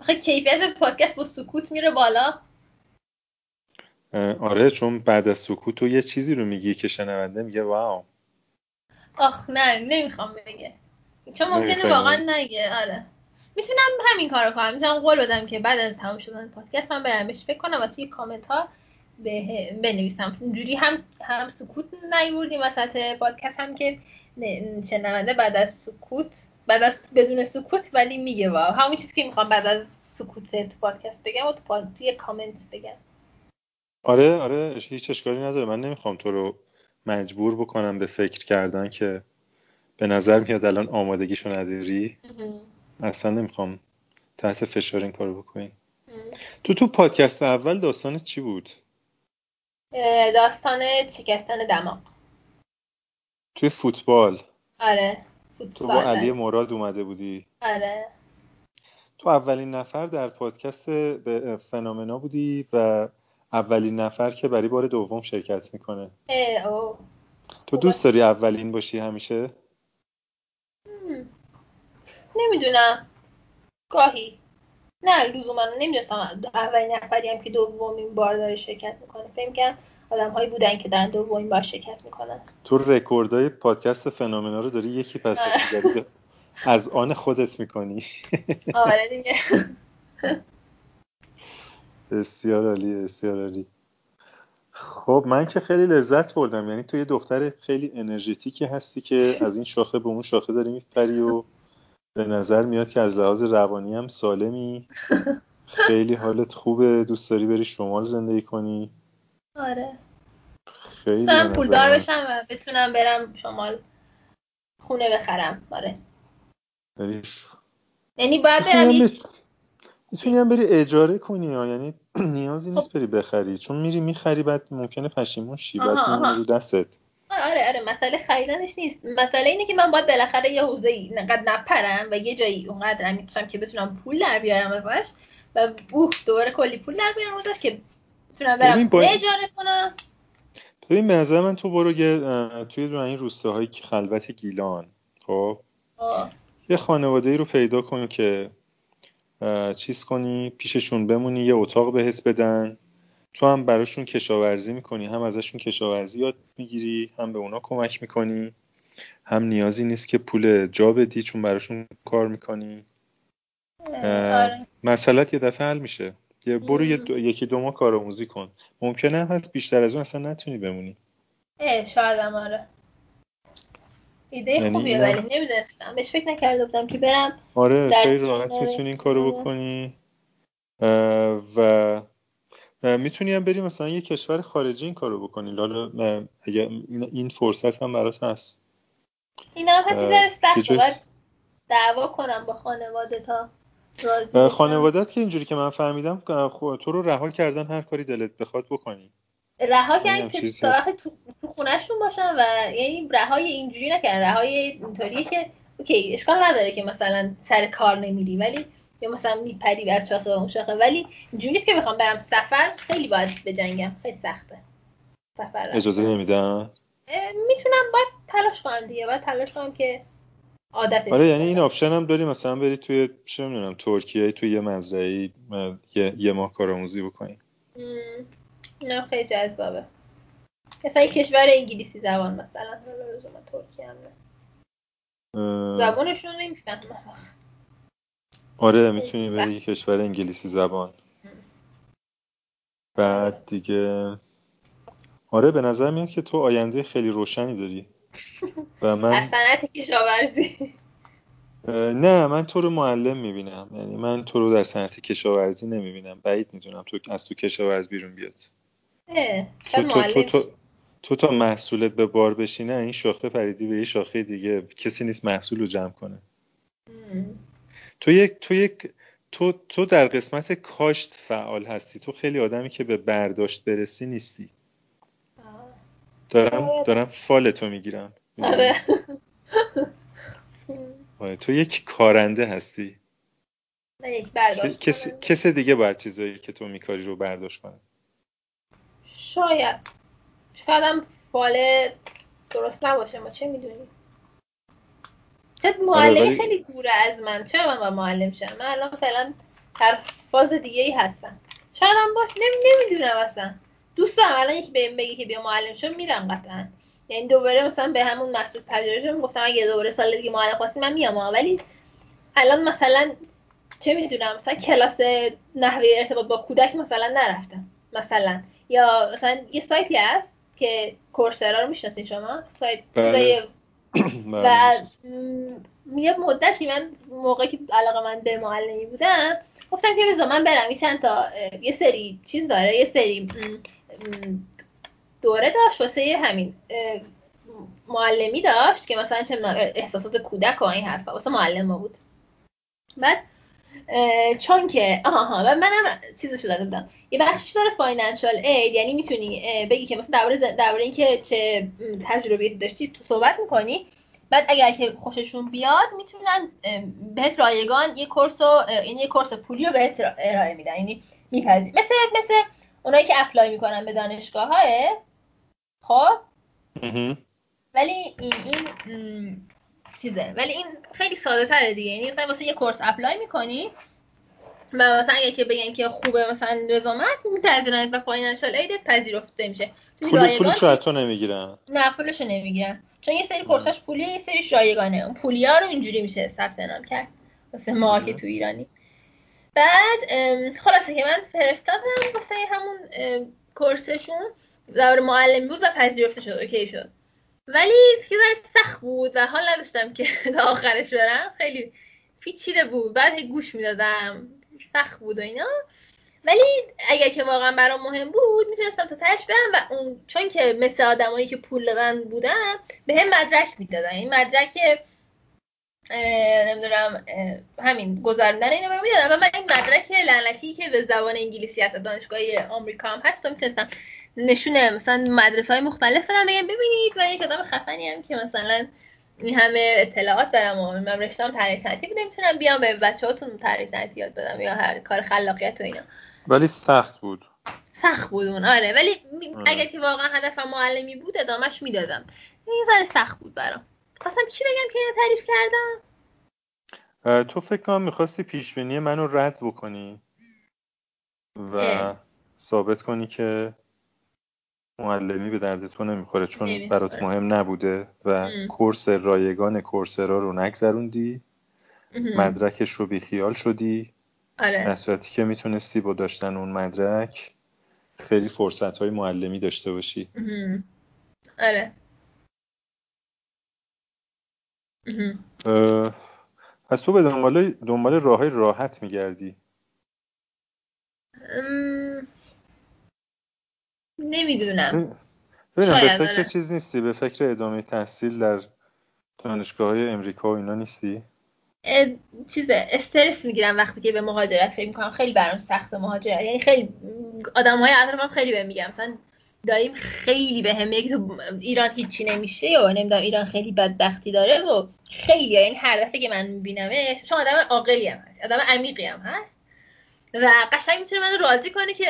آخه کیفیت پادکست با سکوت میره بالا. آره چون بعد از سکوت تو یه چیزی رو میگی که شنونده میگه واو. آخ نه نمی‌خوام بگه. چون ممکنه واقعا نگه آره. می‌تونم همین کارو کنم. می‌تونم قول بدم که بعد از تموم شدن پادکست من برم بهش فکر کنم و توی کامنت ها به بنویسم. اونجوری هم هم سکوت نیوردیم وسط پادکست هم که شنونده بعد از سکوت بعد از بدون سکوت ولی میگه واو. همون چیزی که می‌خوام بعد از سکوت تو پادکست بگم و تو توی کامنت بگم. آره آره هیچ اشکالی نداره. من نمی‌خوام تو رو مجبور بکنم به فکر کردن که به نظر میاد الان آمادگیشو نداری اصلا نمی‌خوام تحت فشار این کارو بکنی تو تو پادکست اول داستان چی بود؟ داستان شکستن دماغ. توی فوتبال. آره تو با علی مراد اومده بودی. آره. تو اولین نفر در پادکست به فنومنا بودی و اولین نفر که برای بار دوم شرکت می‌کنه. او. تو دوست داری اولین باشی همیشه؟ نمی‌دونم. گاهی. نه لزوما نمی‌دونستم. اولین نفری هم که دومین بار داره شرکت می‌کنه. فکر کنم آدم هایی بودن که دارن دومین بار شرکت می‌کنن. تو رکوردای پادکست فنومنا رو داری یکی پس از آن خودت می‌کنی. *laughs* آره دیگه. *laughs* بسیار عالی بسیار عالی. خب من که خیلی لذت بردم. یعنی تو یه دختر خیلی انرژتیکی هستی که از این شاخه به اون شاخه داری میپری و به نظر میاد که از لحاظ روانی هم سالمی. خیلی حالت خوبه. دوست داری بری شمال زندگی کنی. آره. خیلی دارم پولدار بشم و بتونم برم شمال خونه بخرم. آره. یعنی باید برم می‌تونی هم بری اجاره کنی ها. یعنی *clears throat* نیازی نیست خب. بری بخری. چون میری می‌خری بعد ممکنه پشیمون شی بعد رو دستت. آره آره مسئله خریدنش نیست. مسئله اینه که من باید بالاخره یه حوزه ای نقدر نپرم و یه جایی اونقدر می‌تونم که بتونم پول در بیارم ازش و اوه دوباره کلی پول در بیارم ازش که بتونم برم با... اجاره کنم. ببین به نظر من تو برو یه توی دو این روستاهایی که خلوت گیلان خب؟ یه خانواده ای رو پیدا کن که چیز کنی پیششون بمونی یه اتاق بهت بدن. تو هم براشون کشاورزی می‌کنی هم ازشون کشاورزی یاد می‌گیری هم به اونا کمک می‌کنی. هم نیازی نیست که پول جا بدی چون براشون کار می‌کنی. آره. مسئلت یه دفعه حل میشه. یه برو یه یکی دو ماه کارآموزی کن. ممکنه هست بیشتر از اون اصلا نتونی بمونی. اه شاید هم آره. ایده یعنی خوبیه ولی نمی‌دونستم. بهش فکر نکرده بودم که برم آره خیلی راحت می‌تونی این کارو آره. بکنی. و می‌تونی هم بری مثلا یه کشور خارجی این کارو بکنی. لالا اگه این فرصت هم برات هست. این هم هستی سخته. باید دعوا کنم با خانواده تا خانوادت که اینجوری که من فهمیدم تو رو رها کردن هر کاری دلت بخواد بکنی. رها کردن که تو, تو خونهشون باشن و یعنی رهای اینجوری نکردن. رهای اینطوریه که okay اشکال نداره که مثلا سر کار نمیری ولی یا مثلا میپری از شاخه اون شاخه. ولی اینجوری نیست که بخوام برم سفر خیلی باید بجنگم. خیلی سخته. سفر اجازه نمیدن؟ می‌تونم باید تلاش کنم دیگه. باید تلاش کنم که عادتش آره یعنی این option هم داری مثلا بری توی چه می‌دونم ترکیه توی یه مزرعه یه, یه ماه کارآموزی بکنی. نه خیلی جذابه. مثلا کشور انگلیسی زبان مثلا من ترکیه هم نه. زبانشون نمی‌فهمم. آره می‌تونی بری کشور انگلیسی زبان. بعد دیگه آره به نظر میاد که تو آینده خیلی روشنی داری. *laughs* و من صنعت کشاورزی. نه من تو رو معلم می‌بینم. یعنی من تو رو در صنعت کشاورزی نمی‌بینم. بعید می‌دونم تو از تو کشاورز بیرون بیاد. تو, تو, تو, تو, تو تا محصولت به بار بشینه این شاخه پریدی به یه شاخه دیگه. کسی نیست محصول رو جمع کنه. تو یک تو یک تو تو در قسمت کاشت فعال هستی. تو خیلی آدمی که به برداشت برسی نیستی. دارم دارم فالتو می‌گیرم. آره. *laughs* آره تو یک کارنده هستی. کس, کس دیگه باید چیزایی که تو میکاری رو برداشت کنه. شاید. شاید هم فال درست نباشه. ما چه می‌دونیم؟ شاید آره، معلمی. خیلی دوره از من. چرا من با معلم شم؟ من الان فعلا هر فاز دیگه ای هستم. شاید هم باش. نمی... نمی‌دونم اصلا. دوست دارم الان یکی بهم بگی که بیا معلم شو میرم قطعا. یعنی دوباره مثلا به همون مسئول پژوهشم گفتم اگه دوباره سال دیگه معلم خواستی من میام ولی الان مثلا چه می‌دونم مثلا کلاس نحوه ارتباط با کودک مثلا نرفتم. مثلا یا مثلا یه سایتی هست که کورسرا رو می‌شناسین شما؟ سایت بله. *clears throat* و بله، یه مدتی من موقعی که علاقه من به معلمی بودم گفتم که بذار من برم. چند تا یه سری چیز داره. یه سری دوره داشت واسه همین. معلمی داشت که مثلا چه احساسات کودک و این حرفا واسه معلم بود. بعد چون که آها و منم چیزشو دادم یه بخشش داره فاینانشال اید یعنی می‌تونی بگی که مثلا درباره درباره اینکه چه تجربه داشتی تو صحبت می‌کنی. بعد اگر که خوششون بیاد می‌تونن بهت رایگان یه course این یعنی یه course پولی رو بهت ارائه میدن. یعنی میپذیر مثل مثل اونایی که apply می‌کنن به دانشگاه های خب ولی این این چیزه. ولی این خیلی ساده تره دیگه. یعنی مثلا واسه یه course apply می‌کنی و مثلا اگه که بگن که خوبه مثلا رزومت میپذیرن و financial aid ت پذیرفته میشه. پول پولش حتی نمی‌گیرن. نه پولشو نمی‌گیرن. چون یه سری course اش پولیه یه سری رایگانه. اون پولیا رو اینجوری میشه ثبت نام کرد. واسه ما که تو ایرانی. بعد خلاصه که من فرستادم واسه همون کورسشون. در معلمی بود و پذیرفته شد. اوکی شد. ولی یه سخت بود و حال نداشتم که *laughs* تا آخرش برم. خیلی پیچیده بود. بعد گوش می‌دادم. سخت بود و اینا. ولی اگر که واقعا برام مهم بود می‌تونستم تا تش برم و اون چون که مثل آدمایی که پول دادن بودم به هم مدرک می‌دادن. این مدرک نمی‌دونم همین گذاردن اینو می‌دادن. و من این مدرک لعنتی که به زبان انگلیسی هست دانشگاه آمریکا هم هست می‌تونستم نشونه مثلا مدرسه های مختلف بدم بگم. ببینید من یک آدم خفنی هم که مثلا این همه اطلاعات دارم و من رشتم طراحی صنعتی بوده می‌تونم بیام به بچه‌هاتون طراحی صنعتی یاد بدم یا هر کار خلاقیت و اینا. ولی سخت بود. سخت بود اون آره. ولی آره. اگر که واقعا هدفم معلمی بود ادامهش می‌دادم. این ذره سخت بود برام. خواستم چی بگم که تعریف کردم؟ تو فکر کنم می‌خواستی پیش بینی منو رد بکنی و اه. ثابت کنی که معلمی به درد تو نمی‌خوره چون برات مهم نبوده و کورس رایگان کورسرا رو نگذروندی مدرکش رو بیخیال شدی. آره. در صورتی که می‌تونستی با داشتن اون مدرک خیلی فرصت های معلمی داشته باشی. آره. پس تو به دنبال دنبال راه های راحت میگردی. نمی‌دونم. ببینم به فکر آره. چیز نیستی؟ به فکر ادامه تحصیل در دانشگاه های امریکا و اینا نیستی؟ چیز استرس می‌گیرم وقتی که به مهاجرت فکر می‌کنم خیلی برام سخت مهاجرت. یعنی خیلی آدم های اطرافم خیلی بهم میگم. مثلا داییم خیلی به هم میگه تو ایران هیچی نمیشه یا نمی‌دونم ایران خیلی بدبختی داره و خیلی. یعنی هر دفعه که من میبینمش چون آدم عاقلی هم هست آدم عمیقی هم هست. و قشنگ می‌تونه من راضی کنه که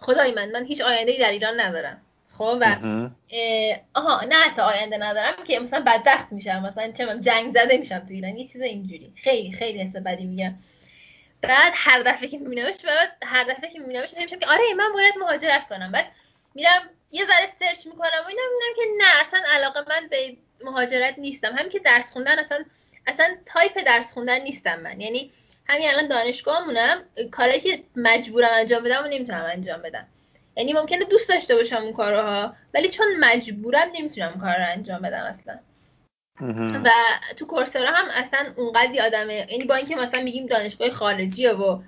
خدای من من هیچ آینده ای در ایران ندارم. خب؟ و آها نه تا آینده ندارم که مثلا بدبخت میشم مثلا چه جنگ زده میشم تو ایران یه چیز اینجوری. خیلی خیلی حس بدی می‌گیرم. بعد هر دفعه که میبینمش بعد هر دفعه که میبینمش میشم که آره من باید مهاجرت کنم. بعد میرم یه ذره search می‌کنم و اینا می‌بینم که نه اصلا علاقه من به مهاجرت نیستم. همین که درس خوندن اصلا اصلا تایپ درس خوندن نیستم من. یعنی همین الان دانشگاهمونم کاری که مجبورم انجام بدم و نمی‌تونم انجام بدم. یعنی ممکنه دوست داشته باشم اون کارها ولی چون مجبورم نمی‌تونم کار رو انجام بدم اصلا. و تو کورسرا هم اصلا اونقدی آدمه یعنی با اینکه مثلا میگیم دانشگاه خارجیه و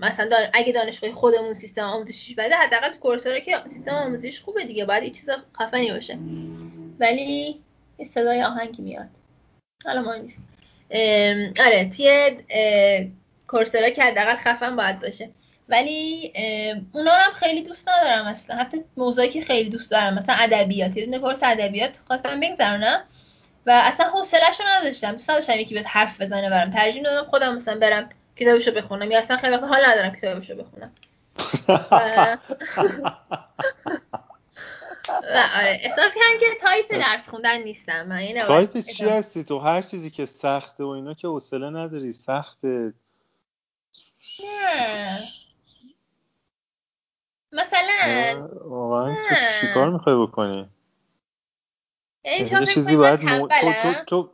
مثلا اگه دانشگاه خودمون سیستم آموزشیش بده حداقل تو کورسرا که سیستم آموزشیش خوبه دیگه باید یه چیز خفنی باشه. ولی یه صدای آهنگی میاد. حالا ما نیست. آره توی کورسرا که حداقل خفن باید باشه. ولی اونا هم خیلی دوست ندارم اصلا. حتی موضوعی که خیلی دوست دارم مثلا ادبیات. یه دونه کورس ادبیات خواستم بگذرونم و اصلا حوصله‌شو نداشتم. دوست داشتم یکی بیاد حرف بزنه برام. ترجیح دادم خودم مثلا برم کتابشو بخونم یا اصلا خیلی وقت حال ندارم کتابشو بخونم. *laughs* *laughs* و آره احساس کردم که تایپ درس خوندن نیستم. من تایپ چی هستی تو؟ هر چیزی که سخته و اینا که حوصله نداری سخته. نه. مثلا واقعا. تو چیکار می‌خوای بکنی؟ یعنی یه چیزی باید مو... تو, تو, تو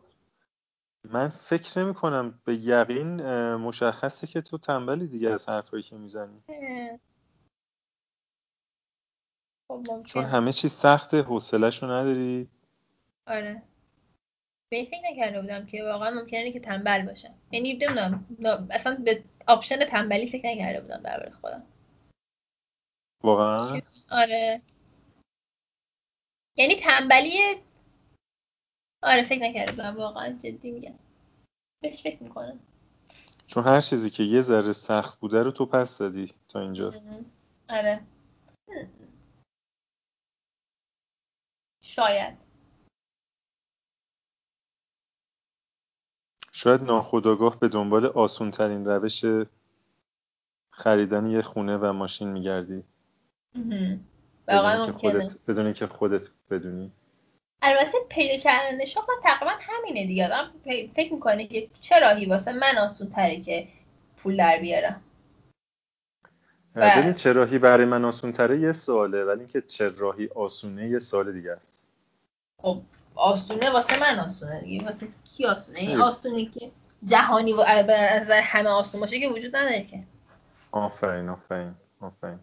من فکر نمی کنم به یقین مشخصه که تو تنبلی دیگه از حرفایی که می‌زنی. خب چون همه چیز سخته حوصلهشو نداری. آره. به فکر نکرده بودم که واقعا ممکنه که تنبل باشم. یعنی نمی‌دونم اصلا به آپشن تنبلی فکر نکرده بودم برای خودم. واقعا؟ آره. یعنی تنبلی آره فکر نکرده بودم. واقعا جدی میگم. بهش فکر می‌کنم. چون هر چیزی که یه ذره سخت بوده رو تو پس دادی تا اینجا. آره. شاید. شاید ناخداگاه به دنبال آسون ترین روش خریدن یه خونه و ماشین میگردی. واقعا بدونی که خودت بدونی. البته پیدا کردن شغل تقریبا همینه دیگه. آدم فکر می‌کنه که چه راهی واسه من آسون تره که پول در بیارم. ببین چه راهی برای من آسون تره یه سواله ولی اینکه چه راهی آسونه یه سوال دیگه است. خب آسونه واسه من آسونه دیگه واسه کی آسونه این آسونه که جهانی و به همه آسون باشه که وجود نداره که. آفرین آفرین آفرین.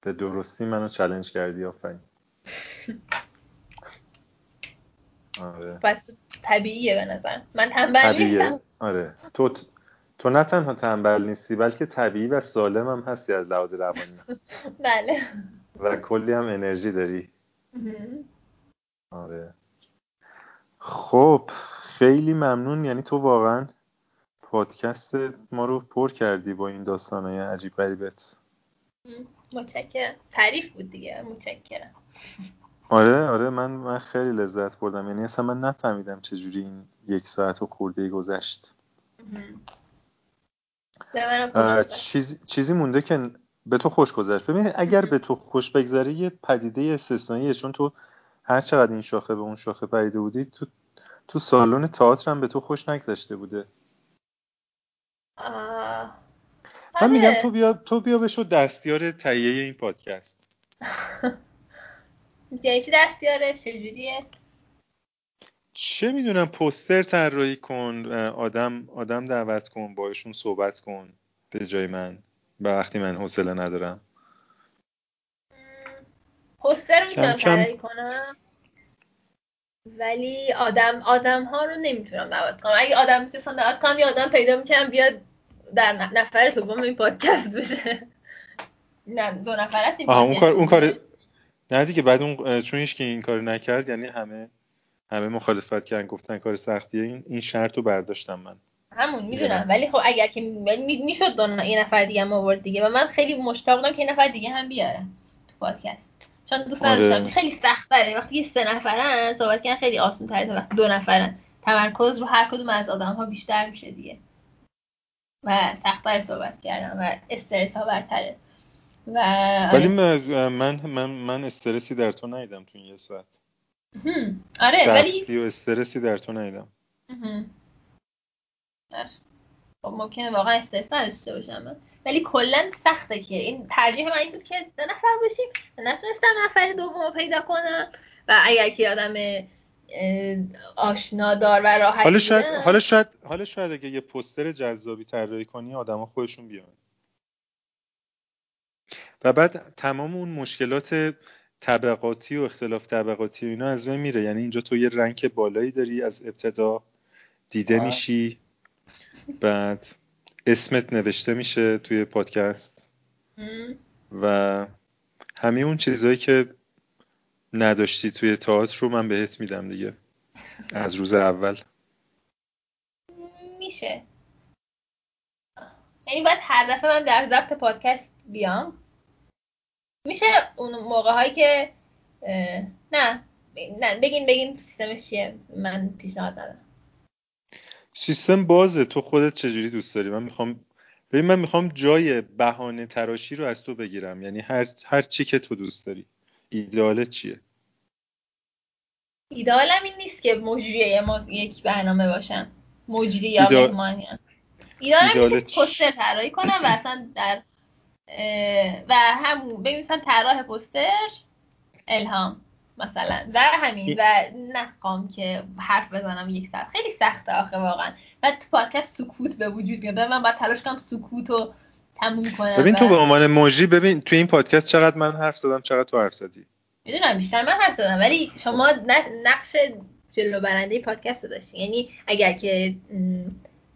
به درستی منو چلنج کردی آفرین. *laughs* آره. پس طبیعیه به نظر. من تنبل نیستم. آره. تو تو نه تنها تنبل نیستی بلکه طبیعی و سالم هم هستی از لحاظ روانی. *laughs* بله. و کلی هم انرژی داری. آره. خب خیلی ممنون. یعنی تو واقعا پادکست ما رو پر کردی با این داستانهای عجیب غریبت. متشکرم. تعریف بود دیگه. متشکرم. آره آره. من من خیلی لذت بردم. یعنی اصلا من نفهمیدم چجوری این یک ساعت و خورده گذشت. چیز، چیزی مونده که به تو خوش گذشت. ببین اگر به تو خوش بگذره یه پدیده استثنائیه. چون تو هر چقدر این شاخه به اون شاخه پریده بودی تو تو سالن تئاتر هم به تو خوش نگذشته بوده. من میگم آره. تو بیا تو بیا بشو دستیار تهیه این پادکست. *laughs* یعنی چی دستیاره؟ چجوریه؟ چه می‌دونم پوستر طراحی کن آدم آدم دعوت کن باشون صحبت کن به جای من. وقتی من حوصله ندارم. پوستر می‌تونم طراحی کنم؟ ولی آدم آدم ها رو نمی‌تونم دعوت کنم. اگه آدم می‌تونستم دعوت کنم یه آدم پیدا می‌کنم بیاد در نفر تو این پادکست بشه. نه دو نفر اون کار اون کار نه دیگه بعد اون چون هیچ که این کار نکرد یعنی همه همه مخالفت کردن گفتن کار سختیه. این این شرط رو برداشتم من. همون می‌دونم. ولی خب اگر که می‌شد دو یه نفر دیگه هم آورد دیگه. و من خیلی مشتاق بودم که یه نفر دیگه هم بیارم تو پادکست. چون دوست آره. خیلی سخت داره وقتی یه سه نفرن صحبت کردن خیلی آسان تره وقتی دو نفرن. تمرکز رو هر کدوم از آدم ها بیشتر میشه دیگه. و سختتر صحبت کردم و استرس ها برتره. و ولی من من من استرسی در تو ندیدم تو این یه ساعت. آره ولی و استرسی در تو ندیدم. خب ممکنه واقعا استرس نداشته باشم. ولی کلا سخته که. این ترجیح من این بود که دو نفر باشیم. نتونستم نفر دوم پیدا کنم. و اگر که آدم آشنادار و راحت حالا شاید حالا شاید حالا شاید اگه یه پوستر جذابی طراحی کنی آدما خودشون بیان. و بعد تمام اون مشکلات طبقاتی و اختلاف طبقاتی و اینا از بین میره. یعنی اینجا تو یه رنگ بالایی داری از ابتدا دیده میشی بعد اسمت نوشته میشه توی پادکست. و همه اون چیزهایی که نداشتی توی تئاتر رو من بهت میدم دیگه. از روز اول. میشه. یعنی باید هر دفعه من در ضبط پادکست بیام. میشه اون موقع هایی که نه نه بگین بگین سیستمش چیه. من پیشنهاد ندارم. سیستم بازه. تو خودت چجوری دوست داری؟ من می‌خوام ببین من می‌خوام جای بهانه تراشی رو از تو بگیرم. یعنی هر هر چی که تو دوست داری. ایدئالت چیه؟ ایدئالم این نیست که مجری یک برنامه باشم مجری یا ایدال... مهمانی ایدئالم که پوستر طراحی کنم و اصلا در و هم ببین طراح پوستر الهام. مثلا. و همین و نخوام که حرف بزنم یک ساعت خیلی سخته آخه واقعا. و تو پادکست سکوت به وجود میاد. من باید تلاش کنم سکوت رو تموم کنم ببین تو به عنوان موجی ببین تو این پادکست چقدر من حرف زدم چقدر تو حرف زدی. می‌دونم بیشتر من حرف زدم. ولی شما نقش جلو برنده پادکست رو داشتین یعنی اگر که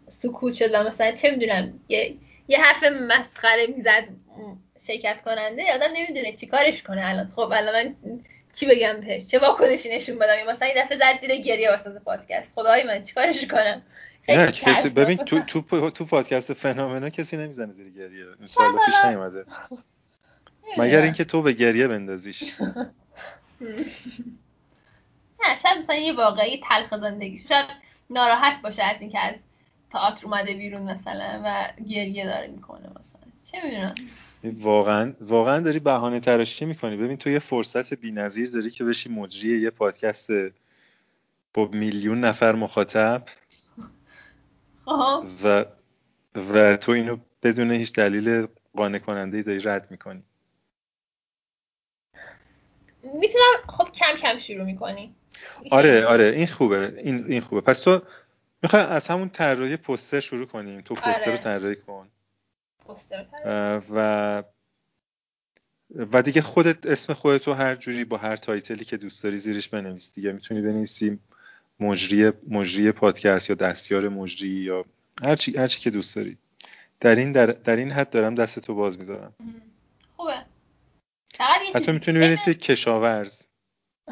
سکوت شد و مثلا چه می‌دونم یه, یه حرف مسخره می‌زد شرکت کننده آدم نمی‌دونه چیکارش کنه الان. خب الان من چی بگم بهش؟ چه واکنشی نشون بدم؟ مثلا این دفعه زد زیر گریه واسه پادکست. خدای من چیکارش کنم؟ نه کسی ببین تو تو تو پادکست فنومنا کسی نمی‌زنه زیر گریه. ان پیش نیومده. مگر اینکه تو به گریه بندازیش. *laughs* نه شاید مثلا یه واقعی تلخ زندگی. شاید ناراحت باشه از اینکه از تئاتر اومده بیرون مثلا و گریه داره می‌کنه مثلا. چه می‌دونم. واقعا واقعا داری بهانه تراشی می‌کنی. ببین تو یه فرصت بی‌نظیر داری که بشی مجری یه پادکست با میلیون نفر مخاطب. و و تو اینو بدون هیچ دلیل قانع کننده ای داری رد می‌کنی. می‌تونم خب کم کم شروع می‌کنی. آره آره این خوبه این این خوبه. پس تو می‌خوای از همون طراحی پوستر شروع کنیم. تو پوستر رو آره. طراحی کن. و و دیگه خودت اسم خودتو هر جوری با هر تایتلی که دوست داری زیرش بنویس. دیگه می‌تونی بنویسی مجری مجری پادکست یا دستیار مجری یا هر چی هر چی که دوست داری. در این در, در این حد دارم دستتو باز می‌ذارم. خوبه. حتی می‌تونی بنویسی کشاورز. *laughs*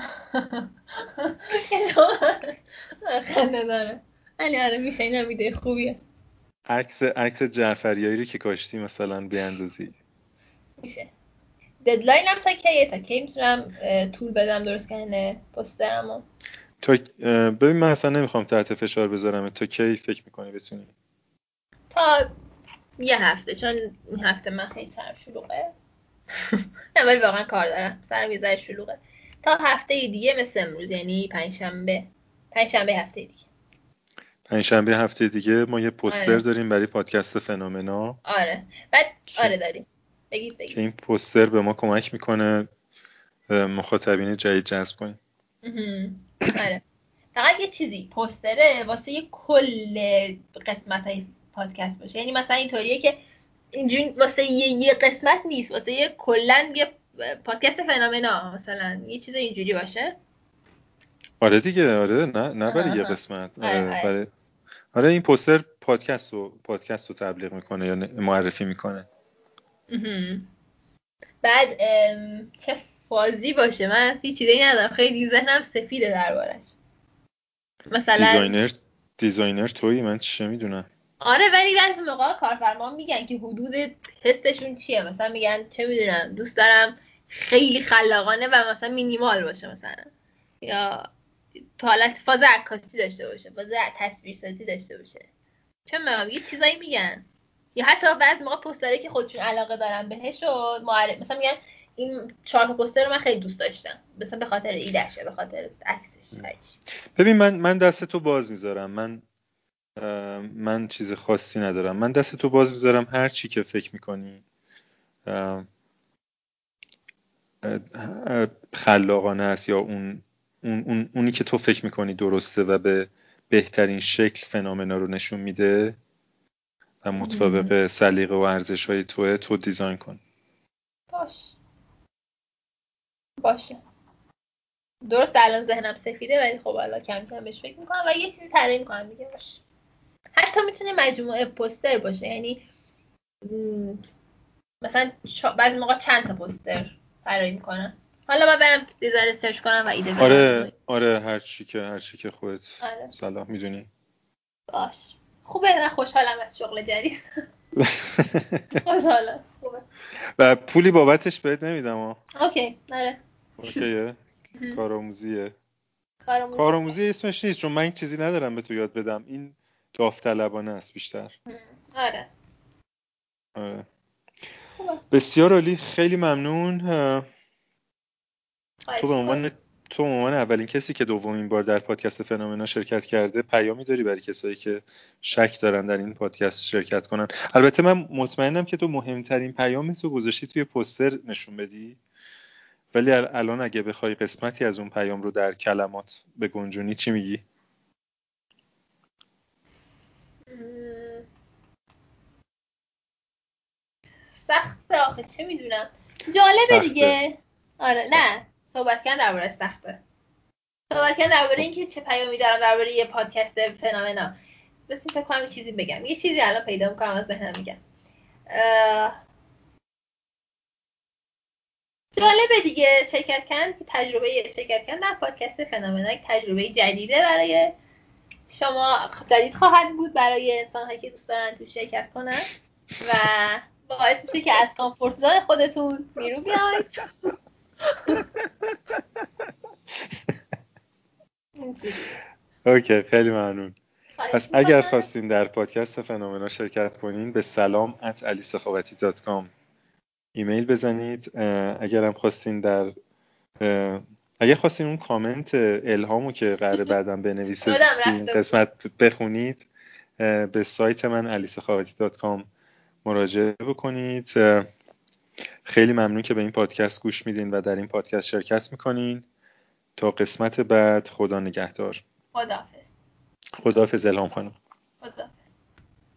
خنده داره. ولی آره میشه این خوبیه. عکس عکس جعفریایی رو که کاشتی مثلا بیاندازی. میشه. ددلاینم تا کیه؟ تا کی می‌تونم طول بدم درست کنه؟ پسترمو تا ببین من اصلا نمی‌خوام تحت فشار بذارم. تا کی فکر می‌کنی بتونی؟ تا یه هفته چون این هفته من خیلی سرم شلوغه. *laughs* نه ولی واقعا کار دارم. سرم یه شلوغه. تا هفته دیگه مثل امروز یعنی پنجشنبه. پنجشنبه هفته دیگه. پنجشنبه هفته دیگه ما یه پوستر آره. داریم برای پادکست فنومنا. آره. بعد آره داریم. بگید بگید. که این پوستر به ما کمک می‌کنه مخاطبین جدید جذب کنیم. آره. فقط یه چیزی پوستره واسه یه کل قسمت های پادکست باشه. یعنی مثلا اینطوریه که اینجوری واسه یه, یه قسمت نیست واسه یه کلا یه پادکست فنومنا مثلا. یه چیز اینجوری باشه. آره دیگه آره نه نه برای یه قسمت. آره, آره, برای... آره این پوستر پادکست رو پادکست رو تبلیغ می‌کنه یا معرفی می‌کنه. بعد چه فازی باشه. من هیچ چیزی ندارم. خیلی ذهنم سفیده دربارش. مثلا designer designer تویی؟ من چه می‌دونم. آره ولی بعضی موقع کارفرما میگن که حدود حسشون چیه. مثلا میگن چه می‌دونم دوست دارم خیلی خلاقانه و مثلا مینیمال باشه مثلا. یا تو حالت فاز عکاسی داشته باشه فاز تصویرسازی داشته باشه. چه می‌دونم یه چیزایی میگن. یا حتی بعض موقع پوستره که خودشون علاقه دارن بهش و معرف مثلا میگن این چهار پوستر رو من خیلی دوست داشتم. مثلا به خاطر ایدهشه به خاطر عکسش. ببین من من دست تو باز می‌ذارم. من من چیز خاصی ندارم. من دست تو باز می‌ذارم هر چی که فکر می‌کنی. خلاقانه است یا اون, اون, اون اونی که تو فکر می‌کنی درسته و به بهترین شکل فنامنا رو نشون میده و مطابق سلیقه و ارزش های توه تو دیزاین کن. باش. باشه. درست الان ذهنم سفیده ولی خب حالا کم کم بهش فکر می‌کنم و یه چیزی طراحی می‌کنم دیگه باشه حتی می‌تونه مجموعه پوستر باشه یعنی مثلا بعضی موقع چند تا پوستر طراحی می‌کنم. حالا من برم دیزاین سرچ کنم و ایده آره آره هر چی که هر چی که خودت. آره. صلاح می‌دونی؟ باش. خوبه؟ من خوشحالم از شغل جدید *laughs* خوشحالم. خوبه. و پولی بابتش بهت نمیدم ها. اوکی آره. اوکیه. *laughs* کارآموزیه. کارآموزی. اسمش نیست چون من این چیزی ندارم به تو یاد بدم. این داوطلبانه است بیشتر. آره. آره. بسیار عالی. خیلی ممنون. تو به عنوان تو عنوان اولین کسی که دومین بار در پادکست فنومنا شرکت کرده پیامی داری برای کسایی که شک دارن در این پادکست شرکت کنن؟ البته من مطمئنم که تو مهمترین پیام تو گذاشتی توی پوستر نشون بدی. ولی الان اگه بخوای قسمتی از اون پیام رو در کلمات به گنجونی چی میگی؟ سخت آخه چه می‌دونم؟ جالبه دیگه. آره نه. صحبت کردن درباره سخته. صحبت کردن درباره اینکه چه پیامی دارم درباره یه پادکست فنامنا. بس فکر کنم چیزی بگم. یه چیزی الان پیدا می‌کنم از ذهنم میگم. جالبه دیگه شرکت کردن که تجربه شرکت کردن در پادکست فنامنا یک تجربه جدیده برای شما جدید خواهد بود برای انسان که دوست دارن تو شرکت کنن و باعث میشه که از کامفورت زون خودتون بیرون بیاید. okay خیلی ممنون. پس اگر خواستین در پادکست فنومنا شرکت کنین به سلام at alisakhawati.com ایمیل بزنید. اگر هم خواستین در اگر خواستین اون کامنت الهامو که قراره *laughs* بعدم بنویسه این قسمت بخونید به سایت من alisakhawati.com مراجعه بکنید. خیلی ممنون که به این پادکست گوش میدین و در این پادکست شرکت می‌کنین. تا قسمت بعد خدا نگهدار. خداحافظ. خداحافظ الهام خانم. خدا.